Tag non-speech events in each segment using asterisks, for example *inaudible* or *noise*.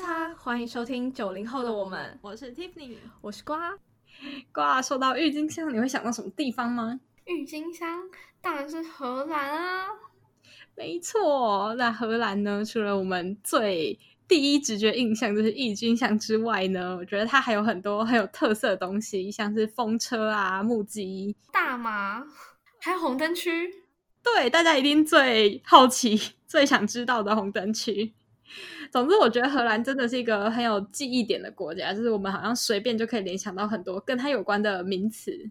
叉，欢迎收听九零后的我们。我是 Tiffany，我是瓜。瓜，说到郁金香，你会想到什么地方吗？郁金香当然是荷兰啊。没错，那荷兰呢？除了我们最第一直觉印象就是郁金香之外呢，我觉得它还有很多很有特色的东西，像是风车啊、木屐、大麻，还有红灯区。对，大家一定最好奇、最想知道的红灯区。总之，我觉得荷兰真的是一个很有记忆点的国家，就是我们好像随便就可以联想到很多跟它有关的名词。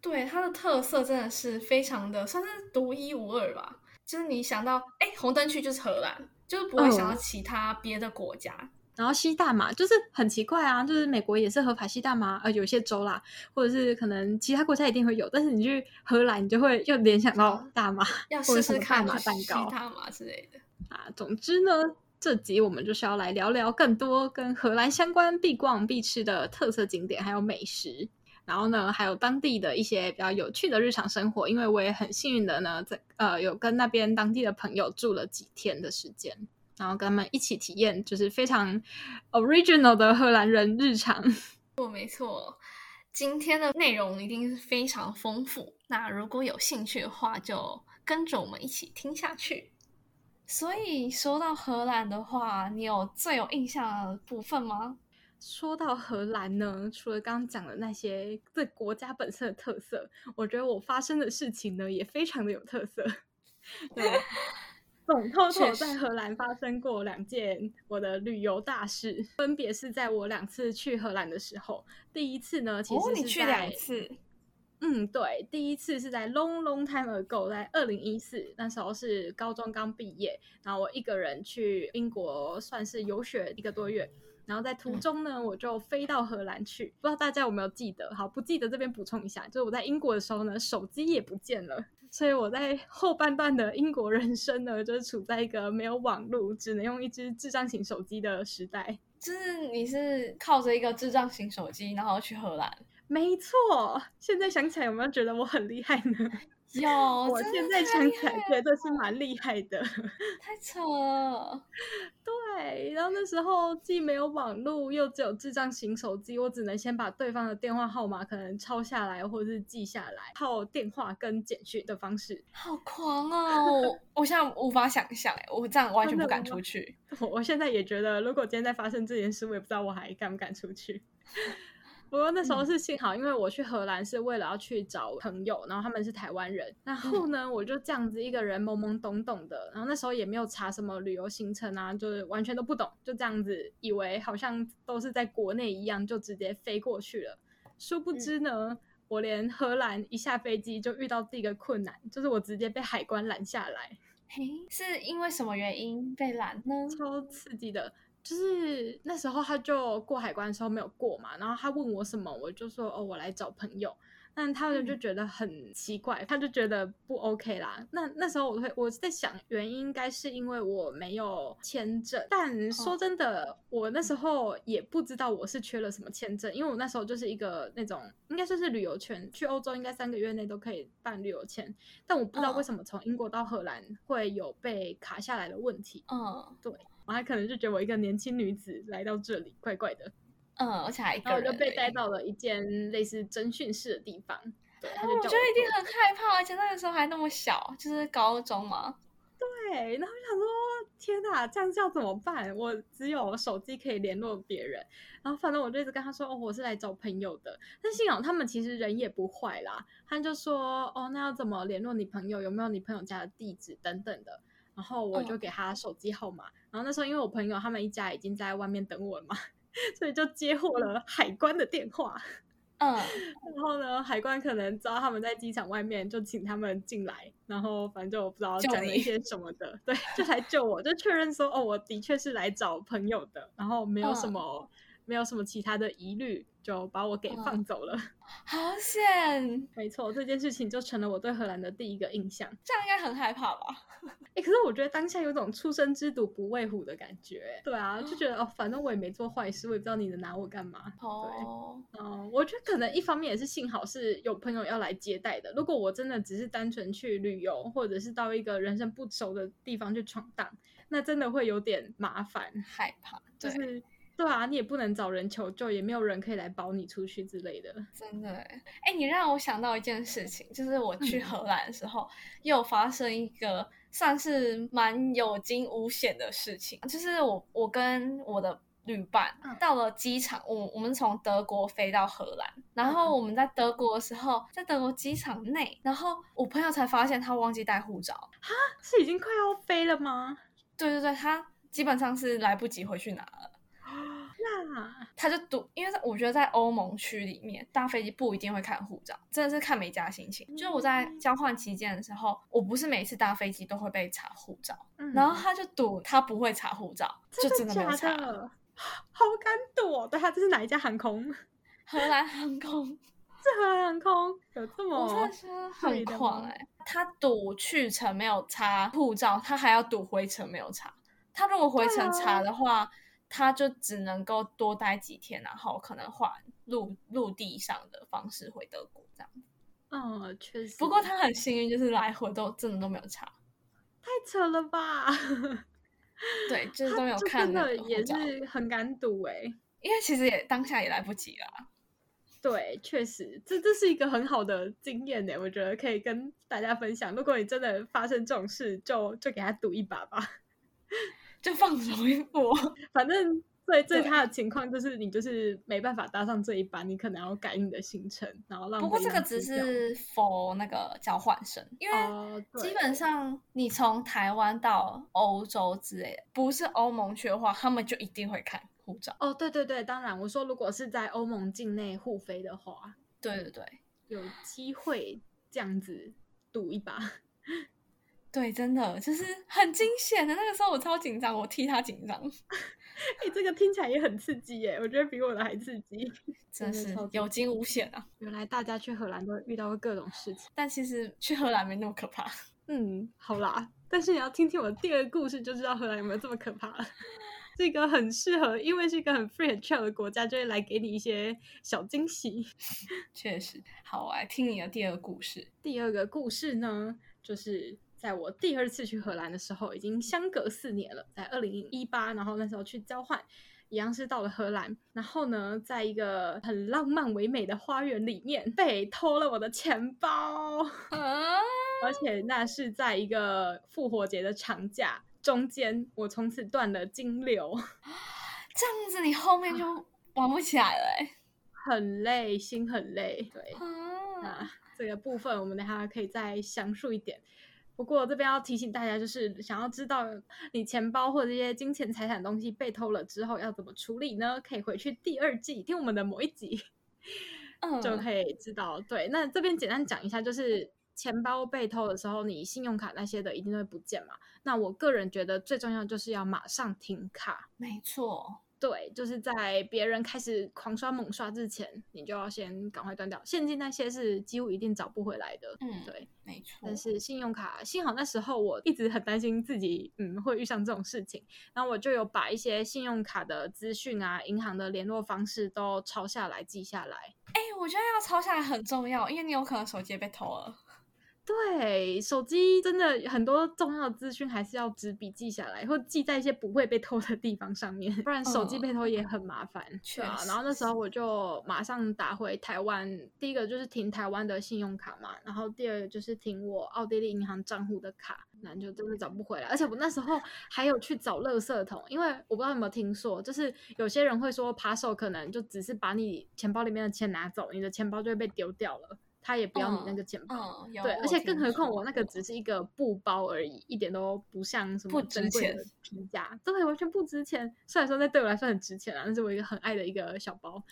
对，它的特色真的是非常的，算是独一无二吧。就是你想到，哎，红灯区就是荷兰，就是不会想到其他别的国家。嗯。然后吸大麻就是很奇怪啊，就是美国也是合法吸大麻，呃，有些州啦，或者是可能其他国家一定会有，但是你去荷兰，你就会又联想到大麻，要试试看大麻蛋糕、大麻之类的啊。总之呢。这集我们就是要来聊聊更多跟荷兰相关必逛必吃的特色景点，还有美食。然后呢，还有当地的一些比较有趣的日常生活。因为我也很幸运的呢，在呃有跟那边当地的朋友住了几天的时间，然后跟他们一起体验，就是非常 original 的荷兰人日常。错，*laughs* 没错。今天的内容一定是非常丰富。那如果有兴趣的话，就跟着我们一起听下去。所以说到荷兰的话，你有最有印象的部分吗？说到荷兰呢，除了刚刚讲的那些对国家本身的特色，我觉得我发生的事情呢也非常的有特色。对，*laughs* 总共在荷兰发生过两件我的旅游大事，分别是在我两次去荷兰的时候。第一次呢，其实是、哦、你去两次。嗯，对，第一次是在 long long time ago，在二零一四，那时候是高中刚毕业，然后我一个人去英国，算是游学一个多月，然后在途中呢，我就飞到荷兰去，不知道大家有没有记得？好，不记得这边补充一下，就是我在英国的时候呢，手机也不见了，所以我在后半段的英国人生呢，就是处在一个没有网络，只能用一只智障型手机的时代。就是你是靠着一个智障型手机，然后去荷兰。没错，现在想起来有没有觉得我很厉害呢？有，*laughs* 我现在想起来觉得是蛮厉害的。太扯了。*laughs* 对，然后那时候既没有网络，又只有智障型手机，我只能先把对方的电话号码可能抄下来，或者是记下来，靠电话跟简讯的方式。好狂哦！*laughs* 我现在无法想象，哎，我这样完全不敢出去。我我现在也觉得，如果今天再发生这件事，我也不知道我还敢不敢出去。不过那时候是幸好，因为我去荷兰是为了要去找朋友，然后他们是台湾人。然后呢，我就这样子一个人懵懵懂懂的，然后那时候也没有查什么旅游行程啊，就是完全都不懂，就这样子以为好像都是在国内一样，就直接飞过去了。殊不知呢，嗯、我连荷兰一下飞机就遇到第一个困难，就是我直接被海关拦下来。嘿，是因为什么原因被拦呢？超刺激的。就是那时候他就过海关的时候没有过嘛，然后他问我什么，我就说哦，我来找朋友，但他们就觉得很奇怪，他就觉得不 OK 啦。那那时候我会我在想，原因应该是因为我没有签证，但说真的，我那时候也不知道我是缺了什么签证，因为我那时候就是一个那种应该算是旅游圈，去欧洲应该三个月内都可以办旅游签，但我不知道为什么从英国到荷兰会有被卡下来的问题。嗯，对。我还可能就觉得我一个年轻女子来到这里，怪怪的。嗯，而且还一个人，然后我就被带到了一间类似侦讯室的地方。对，他就觉得一定很害怕，而且那个时候还那么小，就是高中嘛。对，然后就想说，天哪，这样子要怎么办？我只有手机可以联络别人。然后反正我就一直跟他说，哦，我是来找朋友的。但幸好他们其实人也不坏啦，他就说，哦，那要怎么联络你朋友？有没有你朋友家的地址等等的。然后我就给他手机号码，嗯、然后那时候因为我朋友他们一家已经在外面等我了嘛，*laughs* 所以就接获了海关的电话。嗯，*laughs* 然后呢，海关可能知道他们在机场外面，就请他们进来，然后反正就我不知道讲了一些什么的，*laughs* 对，就来救我，就确认说哦，我的确是来找朋友的，然后没有什么、嗯、没有什么其他的疑虑。就把我给放走了，*laughs* 好险！没错，这件事情就成了我对荷兰的第一个印象。这样应该很害怕吧？哎、欸，可是我觉得当下有种初生之犊不畏虎的感觉。对啊，就觉得哦，反正我也没做坏事，我也不知道你能拿我干嘛。哦，对，嗯，我觉得可能一方面也是幸好是有朋友要来接待的。如果我真的只是单纯去旅游，或者是到一个人生不熟的地方去闯荡，那真的会有点麻烦，害怕，就是对啊，你也不能找人求救，也没有人可以来保你出去之类的。真的，哎，你让我想到一件事情，就是我去荷兰的时候，嗯、又发生一个算是蛮有惊无险的事情，就是我我跟我的。旅伴到了机场，我我们从德国飞到荷兰，然后我们在德国的时候，在德国机场内，然后我朋友才发现他忘记带护照。哈，是已经快要飞了吗？对对对，他基本上是来不及回去拿了。那他就赌，因为我觉得在欧盟区里面搭飞机不一定会看护照，真的是看每家心情。就是我在交换期间的时候，我不是每次搭飞机都会被查护照，嗯、然后他就赌他不会查护照，就真的没有查。*laughs* 好敢赌哦！对，他这是哪一家航空？荷兰航空，*laughs* 是荷兰航空，有这么我是很狂哎、欸！他赌去程没有查护照，他还要赌回程没有查。他如果回程查的话，啊、他就只能够多待几天，然后可能换陆陆地上的方式回德国这样。嗯，确实。不过他很幸运，就是来回都真的都没有查。太扯了吧！对，*laughs* 就是都没有看，真的也是很敢赌哎，因为其实也当下也来不及了。对，确实，这这是一个很好的经验呢，我觉得可以跟大家分享。如果你真的发生这种事，就就给他赌一把吧，就放手一搏，*laughs* 反正。最最差的情况就是你就是没办法搭上这一班，你可能要改你的行程，然后让。不过这个只是 for 那个交换生，因为基本上你从台湾到欧洲之类的，不是欧盟去的话，他们就一定会看护照。哦，对对对，当然我说如果是在欧盟境内互飞的话，对对对，有机会这样子赌一把。对，真的就是很惊险的。那个时候我超紧张，我替他紧张。哎、欸，这个听起来也很刺激耶！我觉得比我的还刺激，*laughs* 真是有惊无险啊！原来大家去荷兰都遇到过各种事情，但其实去荷兰没那么可怕。*laughs* 嗯，好啦，但是你要听听我的第二个故事，就知道荷兰有没有这么可怕了。*laughs* 这个很适合，因为是一个很 free 很 chill 的国家，就会来给你一些小惊喜。确实，好，我来听你的第二个故事。第二个故事呢，就是。在我第二次去荷兰的时候，已经相隔四年了，在二零一八，然后那时候去交换，一样是到了荷兰，然后呢，在一个很浪漫唯美的花园里面被偷了我的钱包，啊、*laughs* 而且那是在一个复活节的长假中间，我从此断了金流，*gasps* 这样子你后面就玩不起来了，欸，很累，心很累，对，啊，啊，这个部分我们等下可以再详述一点。不过这边要提醒大家，就是想要知道你钱包或者这些金钱财产东西被偷了之后要怎么处理呢？可以回去第二季听我们的某一集，*laughs* 嗯，就可以知道。对，那这边简单讲一下，就是钱包被偷的时候，你信用卡那些的一定会不见嘛。那我个人觉得最重要就是要马上停卡。没错。对，就是在别人开始狂刷猛刷之前，你就要先赶快断掉。现金那些是几乎一定找不回来的。嗯，对，没错。但是信用卡，幸好那时候我一直很担心自己，嗯，会遇上这种事情。然后我就有把一些信用卡的资讯啊、银行的联络方式都抄下来、记下来。哎，我觉得要抄下来很重要，因为你有可能手机被偷了。对，手机真的很多重要的资讯还是要纸笔记下来，或记在一些不会被偷的地方上面，不然手机被偷也很麻烦。嗯、对啊，然后那时候我就马上打回台湾，第一个就是停台湾的信用卡嘛，然后第二个就是停我奥地利银行账户的卡，那就真的找不回来。而且我那时候还有去找垃圾桶，因为我不知道有没有听说，就是有些人会说扒手可能就只是把你钱包里面的钱拿走，你的钱包就会被丢掉了。他也不要你那个钱包，对，而且更何况我那个只是一个布包而已，一点都不像什么珍贵的皮夹，对，完全不值钱。虽然说那对我来说很值钱啊，那是我一个很爱的一个小包。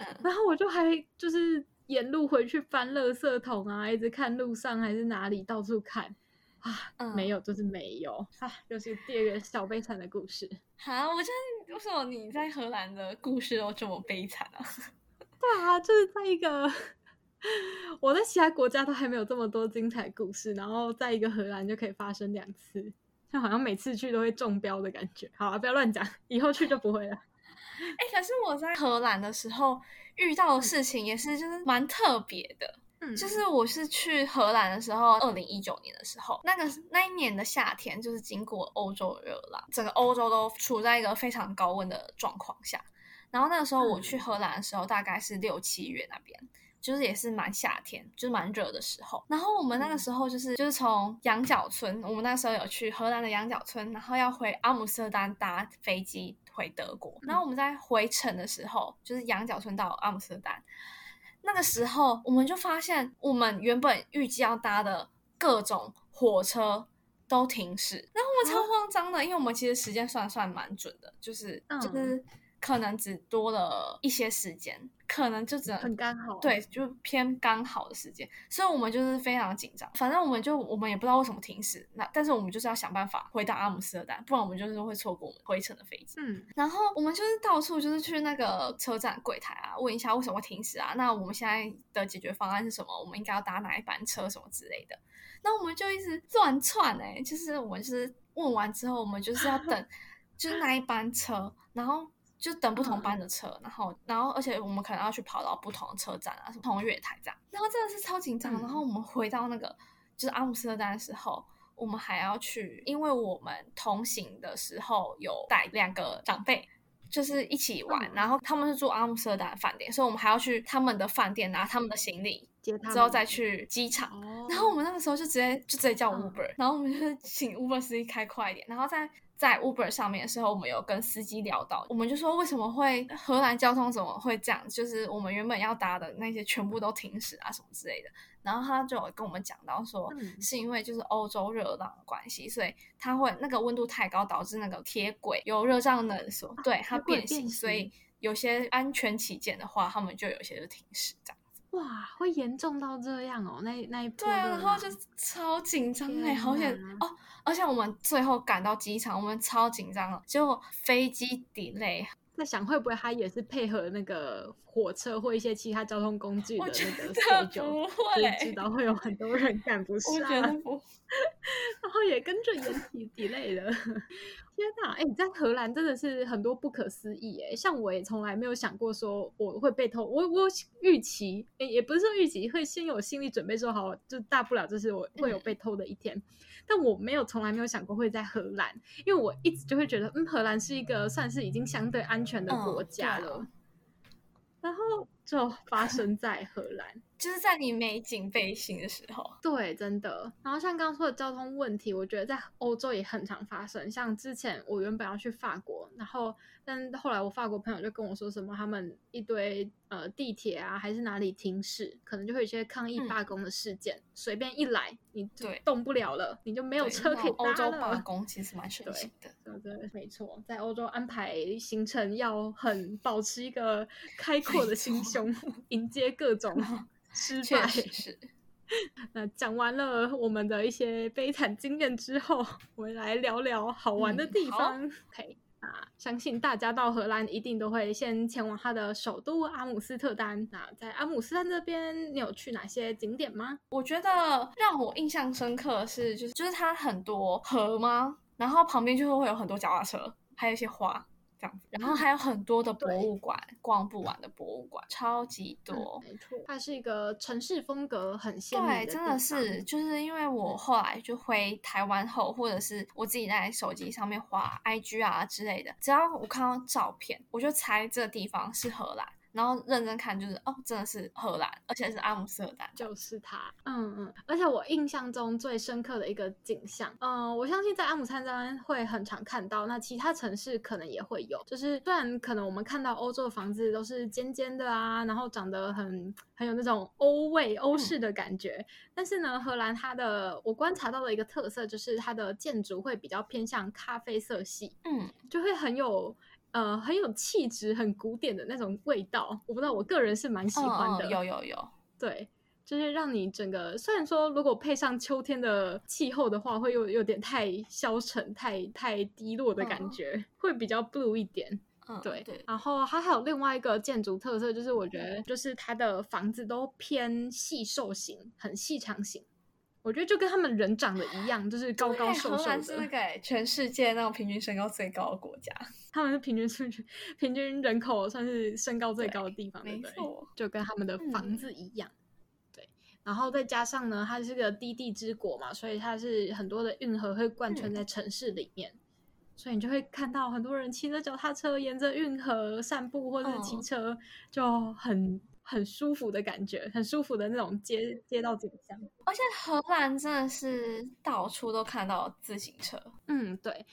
嗯、然后我就还就是沿路回去翻垃圾桶啊，一直看路上还是哪里到处看啊，嗯、没有就是没有啊，又是第二个小悲惨的故事。好，我觉得为什么你在荷兰的故事都这么悲惨啊？*laughs* 对啊，就是在一个。我在其他国家都还没有这么多精彩故事，然后在一个荷兰就可以发生两次，就好像每次去都会中标的感觉。好啊，不要乱讲，以后去就不会了。*laughs* 哎、欸，可是我在荷兰的时候遇到的事情也是就是蛮特别的，嗯，就是我是去荷兰的时候，二零一九年的时候，那个那一年的夏天，就是经过欧洲热浪，整个欧洲都处在一个非常高温的状况下。然后那个时候我去荷兰的时候，大概是六七月那边。就是也是蛮夏天，就是蛮热的时候。然后我们那个时候就是、嗯、就是从羊角村，我们那时候有去荷兰的羊角村，然后要回阿姆斯特丹搭飞机回德国。然后我们在回程的时候，就是羊角村到阿姆斯特丹，那个时候我们就发现，我们原本预计要搭的各种火车都停驶，然后我们超慌张的，哦、因为我们其实时间算算蛮准的，就是、嗯、就是。可能只多了一些时间，可能就只能很刚好，对，就偏刚好的时间，所以我们就是非常紧张。反正我们就我们也不知道为什么停驶，那但是我们就是要想办法回到阿姆斯特丹，不然我们就是会错过我们回程的飞机。嗯，然后我们就是到处就是去那个车站柜台啊，问一下为什么会停驶啊？那我们现在的解决方案是什么？我们应该要搭哪一班车什么之类的？那我们就一直乱窜哎，就是我们就是问完之后，我们就是要等，*laughs* 就是那一班车，然后。就等不同班的车，嗯、然后，然后，而且我们可能要去跑到不同的车站啊，什么不同月台这样，然后真的是超紧张。嗯、然后我们回到那个就是阿姆斯特丹的时候，我们还要去，因为我们同行的时候有带两个长辈，就是一起玩，嗯、然后他们是住阿姆斯特丹饭店，所以我们还要去他们的饭店拿他们的行李，之后再去机场。然后我们那个时候就直接就直接叫 Uber，、嗯、然后我们就请 Uber 司机开快一点，然后再。在 Uber 上面的时候，我们有跟司机聊到，我们就说为什么会荷兰交通怎么会这样？就是我们原本要搭的那些全部都停驶啊什么之类的。然后他就有跟我们讲到说，是因为就是欧洲热浪的关系，所以它会那个温度太高，导致那个铁轨有热胀冷缩，对它变形，所以有些安全起见的话，他们就有些就停驶这样。哇，会严重到这样哦？那那一波，对啊，然后就超紧张哎，好险哦！而且我们最后赶到机场，我们超紧张了，结果飞机 delay。在想会不会他也是配合那个火车或一些其他交通工具的那个 schedule，所以知道会有很多人赶不上，*laughs* 然后也跟着延期 delay 了。天哪，哎，你在荷兰真的是很多不可思议哎，像我也从来没有想过说我会被偷，我我预期，哎，也不是说预期，会先有心理准备说好，就大不了就是我会有被偷的一天。嗯但我没有，从来没有想过会在荷兰，因为我一直就会觉得，嗯，荷兰是一个算是已经相对安全的国家了。嗯然后就发生在荷兰，就是在你美景备心的时候。对，真的。然后像刚刚说的交通问题，我觉得在欧洲也很常发生。像之前我原本要去法国，然后但后来我法国朋友就跟我说什么，他们一堆呃地铁啊还是哪里停驶，可能就会有一些抗议罢工的事件，随、嗯、便一来你就动不了了，你就没有车可以搭了。欧洲罢工其实蛮盛行的。对，对，没错，在欧洲安排行程要很保持一个开阔的心胸，迎接各种。确实是。那讲完了我们的一些悲惨经验之后，我们来聊聊好玩的地方。嗯、OK，啊，相信大家到荷兰一定都会先前往它的首都阿姆斯特丹。那在阿姆斯特丹这边，你有去哪些景点吗？我觉得让我印象深刻的是，就是就是它很多河吗？然后旁边就会有很多脚踏车，还有一些花这样子，然后还有很多的博物馆，逛不完的博物馆，超级多。嗯、没错，它是一个城市风格很鲜明。对，真的是，就是因为我后来就回台湾后，或者是我自己在手机上面滑 IG 啊之类的，只要我看到照片，我就猜这个地方是荷兰。然后认真看，就是哦，真的是荷兰，而且是阿姆斯特丹，就是它。嗯嗯，而且我印象中最深刻的一个景象，嗯，我相信在阿姆斯特丹会很常看到，那其他城市可能也会有。就是虽然可能我们看到欧洲的房子都是尖尖的啊，然后长得很很有那种欧味、欧式的感觉，嗯、但是呢，荷兰它的我观察到的一个特色就是它的建筑会比较偏向咖啡色系，嗯，就会很有。呃，很有气质，很古典的那种味道，我不知道，我个人是蛮喜欢的。嗯、有有有，对，就是让你整个，虽然说如果配上秋天的气候的话，会有有点太消沉、太太低落的感觉，嗯、会比较 blue 一点。嗯，对对。然后它还有另外一个建筑特色，就是我觉得，就是它的房子都偏细瘦型，很细长型。我觉得就跟他们人长得一样，就是高高瘦瘦的。荷兰是那个全世界那种平均身高最高的国家，*laughs* 他们是平均数据，平均人口算是身高最高的地方，对，就跟他们的房子一样。嗯、对，然后再加上呢，它是个低地之国嘛，所以它是很多的运河会贯穿在城市里面，嗯、所以你就会看到很多人骑着脚踏车沿着运河散步或者是骑车，就很很舒服的感觉，很舒服的那种街街道景象。而且荷兰真的是到处都看到自行车。嗯，对。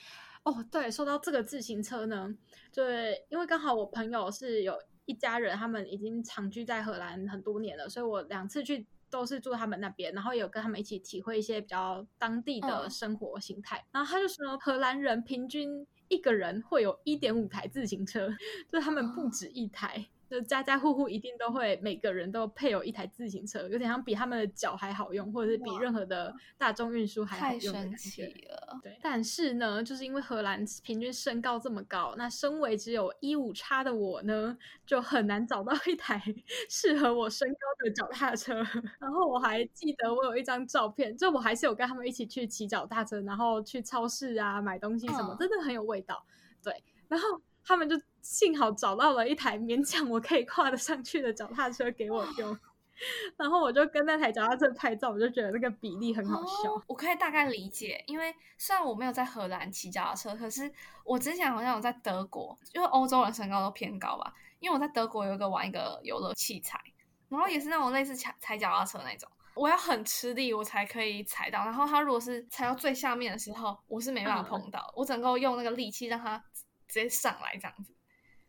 哦，对，说到这个自行车呢，对，因为刚好我朋友是有一家人，他们已经长居在荷兰很多年了，所以我两次去都是住他们那边，然后有跟他们一起体会一些比较当地的生活形态。嗯、然后他就说，荷兰人平均一个人会有一点五台自行车，*laughs* 就是他们不止一台。哦就家家户户一定都会，每个人都配有一台自行车，有点像比他们的脚还好用，或者是比任何的大众运输还好用的感觉。太神奇了。对，但是呢，就是因为荷兰平均身高这么高，那身为只有一五叉的我呢，就很难找到一台 *laughs* 适合我身高的脚踏车。然后我还记得我有一张照片，就我还是有跟他们一起去骑脚踏车，然后去超市啊买东西什么，真的很有味道。对，然后。他们就幸好找到了一台勉强我可以跨得上去的脚踏车给我用，*laughs* 然后我就跟那台脚踏车拍照，我就觉得那个比例很好笑。哦，我可以大概理解，因为虽然我没有在荷兰骑脚踏车，可是我之前好像有在德国，因为欧洲人身高都偏高吧。因为我在德国有一个玩一个游乐器材，然后也是那种类似踩踩脚踏车那种，我要很吃力我才可以踩到。然后它如果是踩到最下面的时候，我是没办法碰到，嗯、我只能够用那个力气让它。直接上来这样子，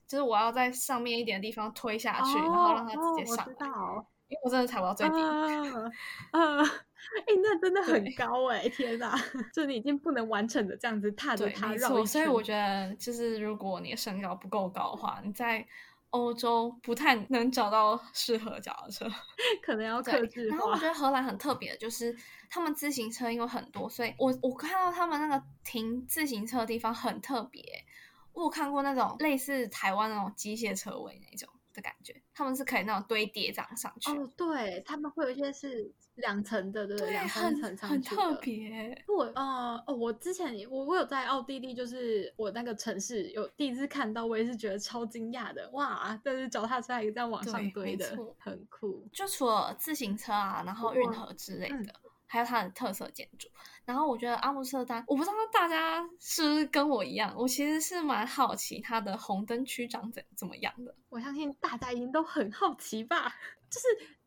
就是我要在上面一点的地方推下去，哦、然后让它直接上来。哦、因为我真的踩不到最低。嗯，哎、欸，那真的很高哎！对天哪，就你已经不能完整的这样子踏着它绕。所以我觉得，就是如果你的身高不够高的话，你在欧洲不太能找到适合脚踏车，可能要 *laughs* 克制。然后我觉得荷兰很特别的就是，他们自行车因为很多，所以我我看到他们那个停自行车的地方很特别。我有看过那种类似台湾那种机械车位那种的感觉，他们是可以那种堆叠这样上去。哦，对，他们会有一些是两层的，对不对？两三层上去很特别。我呃哦，我之前我我有在奥地利，就是我那个城市有第一次看到，我也是觉得超惊讶的。哇，但是脚踏车还这样往上堆的，很酷。就除了自行车啊，然后运河之类的。还有它的特色建筑，然后我觉得阿姆斯特丹，我不知道大家是不是跟我一样，我其实是蛮好奇它的红灯区长怎怎么样的。我相信大家一定都很好奇吧，就是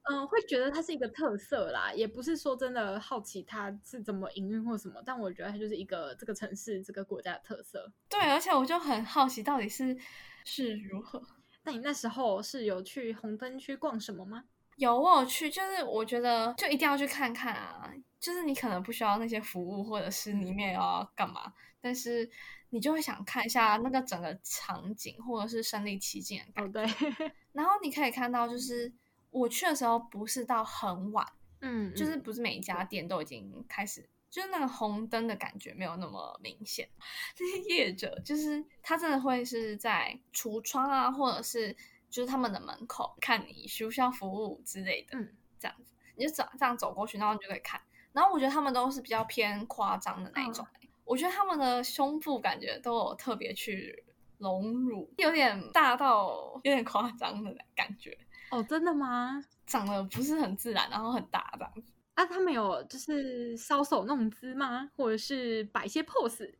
嗯、呃，会觉得它是一个特色啦，也不是说真的好奇它是怎么营运或什么，但我觉得它就是一个这个城市这个国家的特色。对，而且我就很好奇到底是是如何。那你那时候是有去红灯区逛什么吗？有我有去，就是我觉得就一定要去看看啊！就是你可能不需要那些服务，或者是里面要干嘛，但是你就会想看一下那个整个场景，或者是身临其境的感觉。哦，对。然后你可以看到，就是我去的时候不是到很晚，嗯，就是不是每一家店都已经开始，就是那个红灯的感觉没有那么明显。*laughs* 这些业者就是他真的会是在橱窗啊，或者是。就是他们的门口看你需不需要服务之类的，嗯，这样子你就走这样走过去，然后你就可以看。然后我觉得他们都是比较偏夸张的那一种，嗯、我觉得他们的胸部感觉都有特别去隆乳，有点大到有点夸张的感觉。哦，真的吗？长得不是很自然，然后很大这样子。啊，他们有就是搔首弄姿吗？或者是摆一些 pose？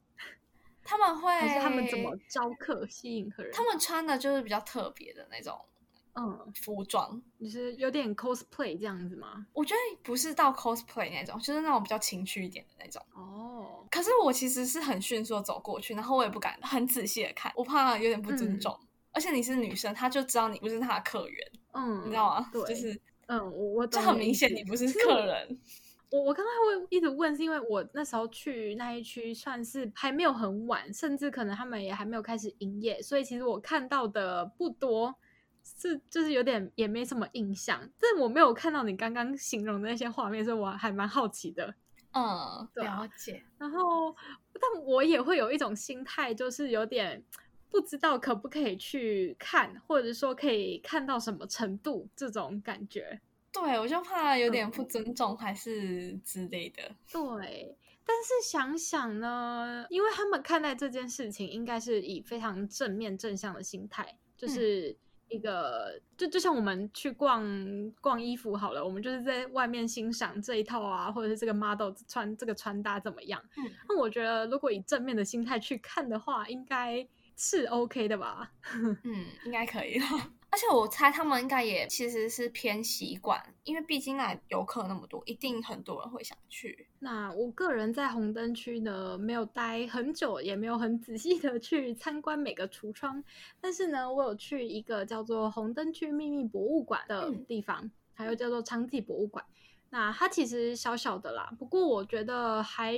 他们会，还是他们怎么招客、吸引客人？他们穿的就是比较特别的那种，嗯，服装，就是有点 cosplay 这样子吗？我觉得不是到 cosplay 那种，就是那种比较情趣一点的那种。哦，可是我其实是很迅速的走过去，然后我也不敢很仔细的看，我怕有点不尊重。嗯、而且你是女生，他就知道你不是他的客源，嗯，你知道吗？对，就是，嗯，我我就很明显你不是客人。我我刚刚会一直问，是因为我那时候去那一区算是还没有很晚，甚至可能他们也还没有开始营业，所以其实我看到的不多，是就是有点也没什么印象。但我没有看到你刚刚形容的那些画面，所以我还蛮好奇的。嗯，对了解。然后，但我也会有一种心态，就是有点不知道可不可以去看，或者说可以看到什么程度这种感觉。对，我就怕有点不尊重，还是之类的。对，但是想想呢，因为他们看待这件事情，应该是以非常正面、正向的心态，就是一个，就就像我们去逛逛衣服好了，我们就是在外面欣赏这一套啊，或者是这个 model 穿这个穿搭怎么样。嗯，那我觉得如果以正面的心态去看的话，应该是 OK 的吧？*laughs* 嗯，应该可以了。而且我猜他们应该也其实是偏习惯，因为毕竟来游客那么多，一定很多人会想去。那我个人在红灯区呢，没有待很久，也没有很仔细的去参观每个橱窗。但是呢，我有去一个叫做红灯区秘密博物馆的地方，嗯、还有叫做昌记博物馆。那它其实小小的啦，不过我觉得还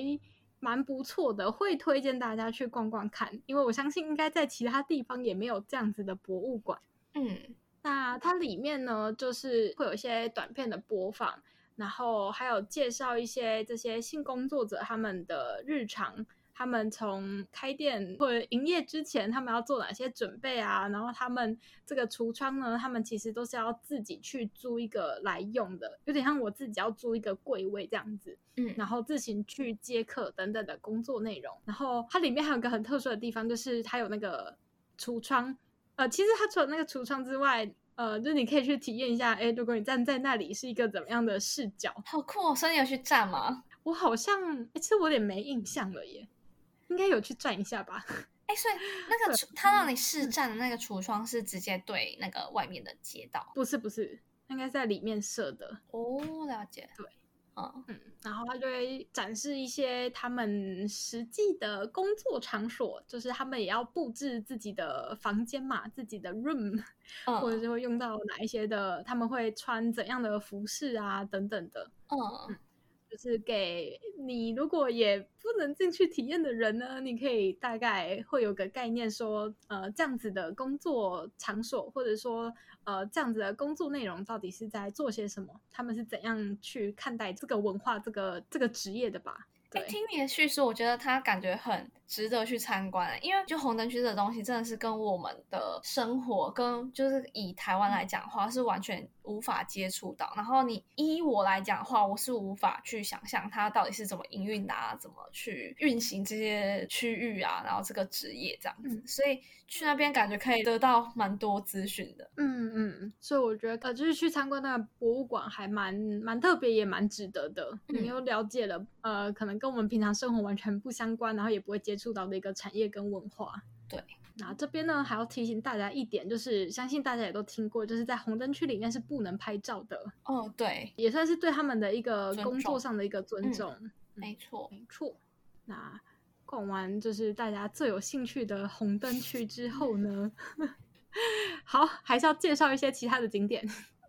蛮不错的，会推荐大家去逛逛看，因为我相信应该在其他地方也没有这样子的博物馆。嗯，那它里面呢，就是会有一些短片的播放，然后还有介绍一些这些性工作者他们的日常，他们从开店或者营业之前，他们要做哪些准备啊？然后他们这个橱窗呢，他们其实都是要自己去租一个来用的，有点像我自己要租一个柜位这样子，嗯，然后自行去接客等等的工作内容。然后它里面还有一个很特殊的地方，就是它有那个橱窗。呃，其实它除了那个橱窗之外，呃，就是你可以去体验一下，哎，如果你站在那里是一个怎么样的视角？好酷哦！所以你有去站吗？我好像，其实我有点没印象了耶，应该有去站一下吧。*laughs* 哎，所以那个他让你试站的那个橱窗是直接对那个外面的街道？不是，不是，应该是在里面设的。哦，了解。对。嗯嗯，然后他就会展示一些他们实际的工作场所，就是他们也要布置自己的房间嘛，自己的 room，嗯，*laughs* 或者是会用到哪一些的，他们会穿怎样的服饰啊，等等的。嗯。嗯就是给你，如果也不能进去体验的人呢，你可以大概会有个概念，说，呃，这样子的工作场所，或者说，呃，这样子的工作内容到底是在做些什么？他们是怎样去看待这个文化、这个这个职业的吧？对，听你的叙述，我觉得他感觉很值得去参观，因为就红灯区这个东西真的是跟我们的生活，跟就是以台湾来讲的话，是完全无法接触到。然后你依我来讲的话，我是无法去想象它到底是怎么营运的啊，怎么去运行这些区域啊，然后这个职业这样子。嗯、所以去那边感觉可以得到蛮多资讯的。嗯嗯，所以我觉得呃，就是去参观那个博物馆还蛮蛮特别，也蛮值得的。嗯、你又了解了呃，可能跟我们平常生活完全不相关，然后也不会接触。到的一个产业跟文化，对。那这边呢，还要提醒大家一点，就是相信大家也都听过，就是在红灯区里面是不能拍照的。哦，对，也算是对他们的一个工作上的一个尊重。没错，没错。那逛完就是大家最有兴趣的红灯区之后呢，*laughs* 好，还是要介绍一些其他的景点。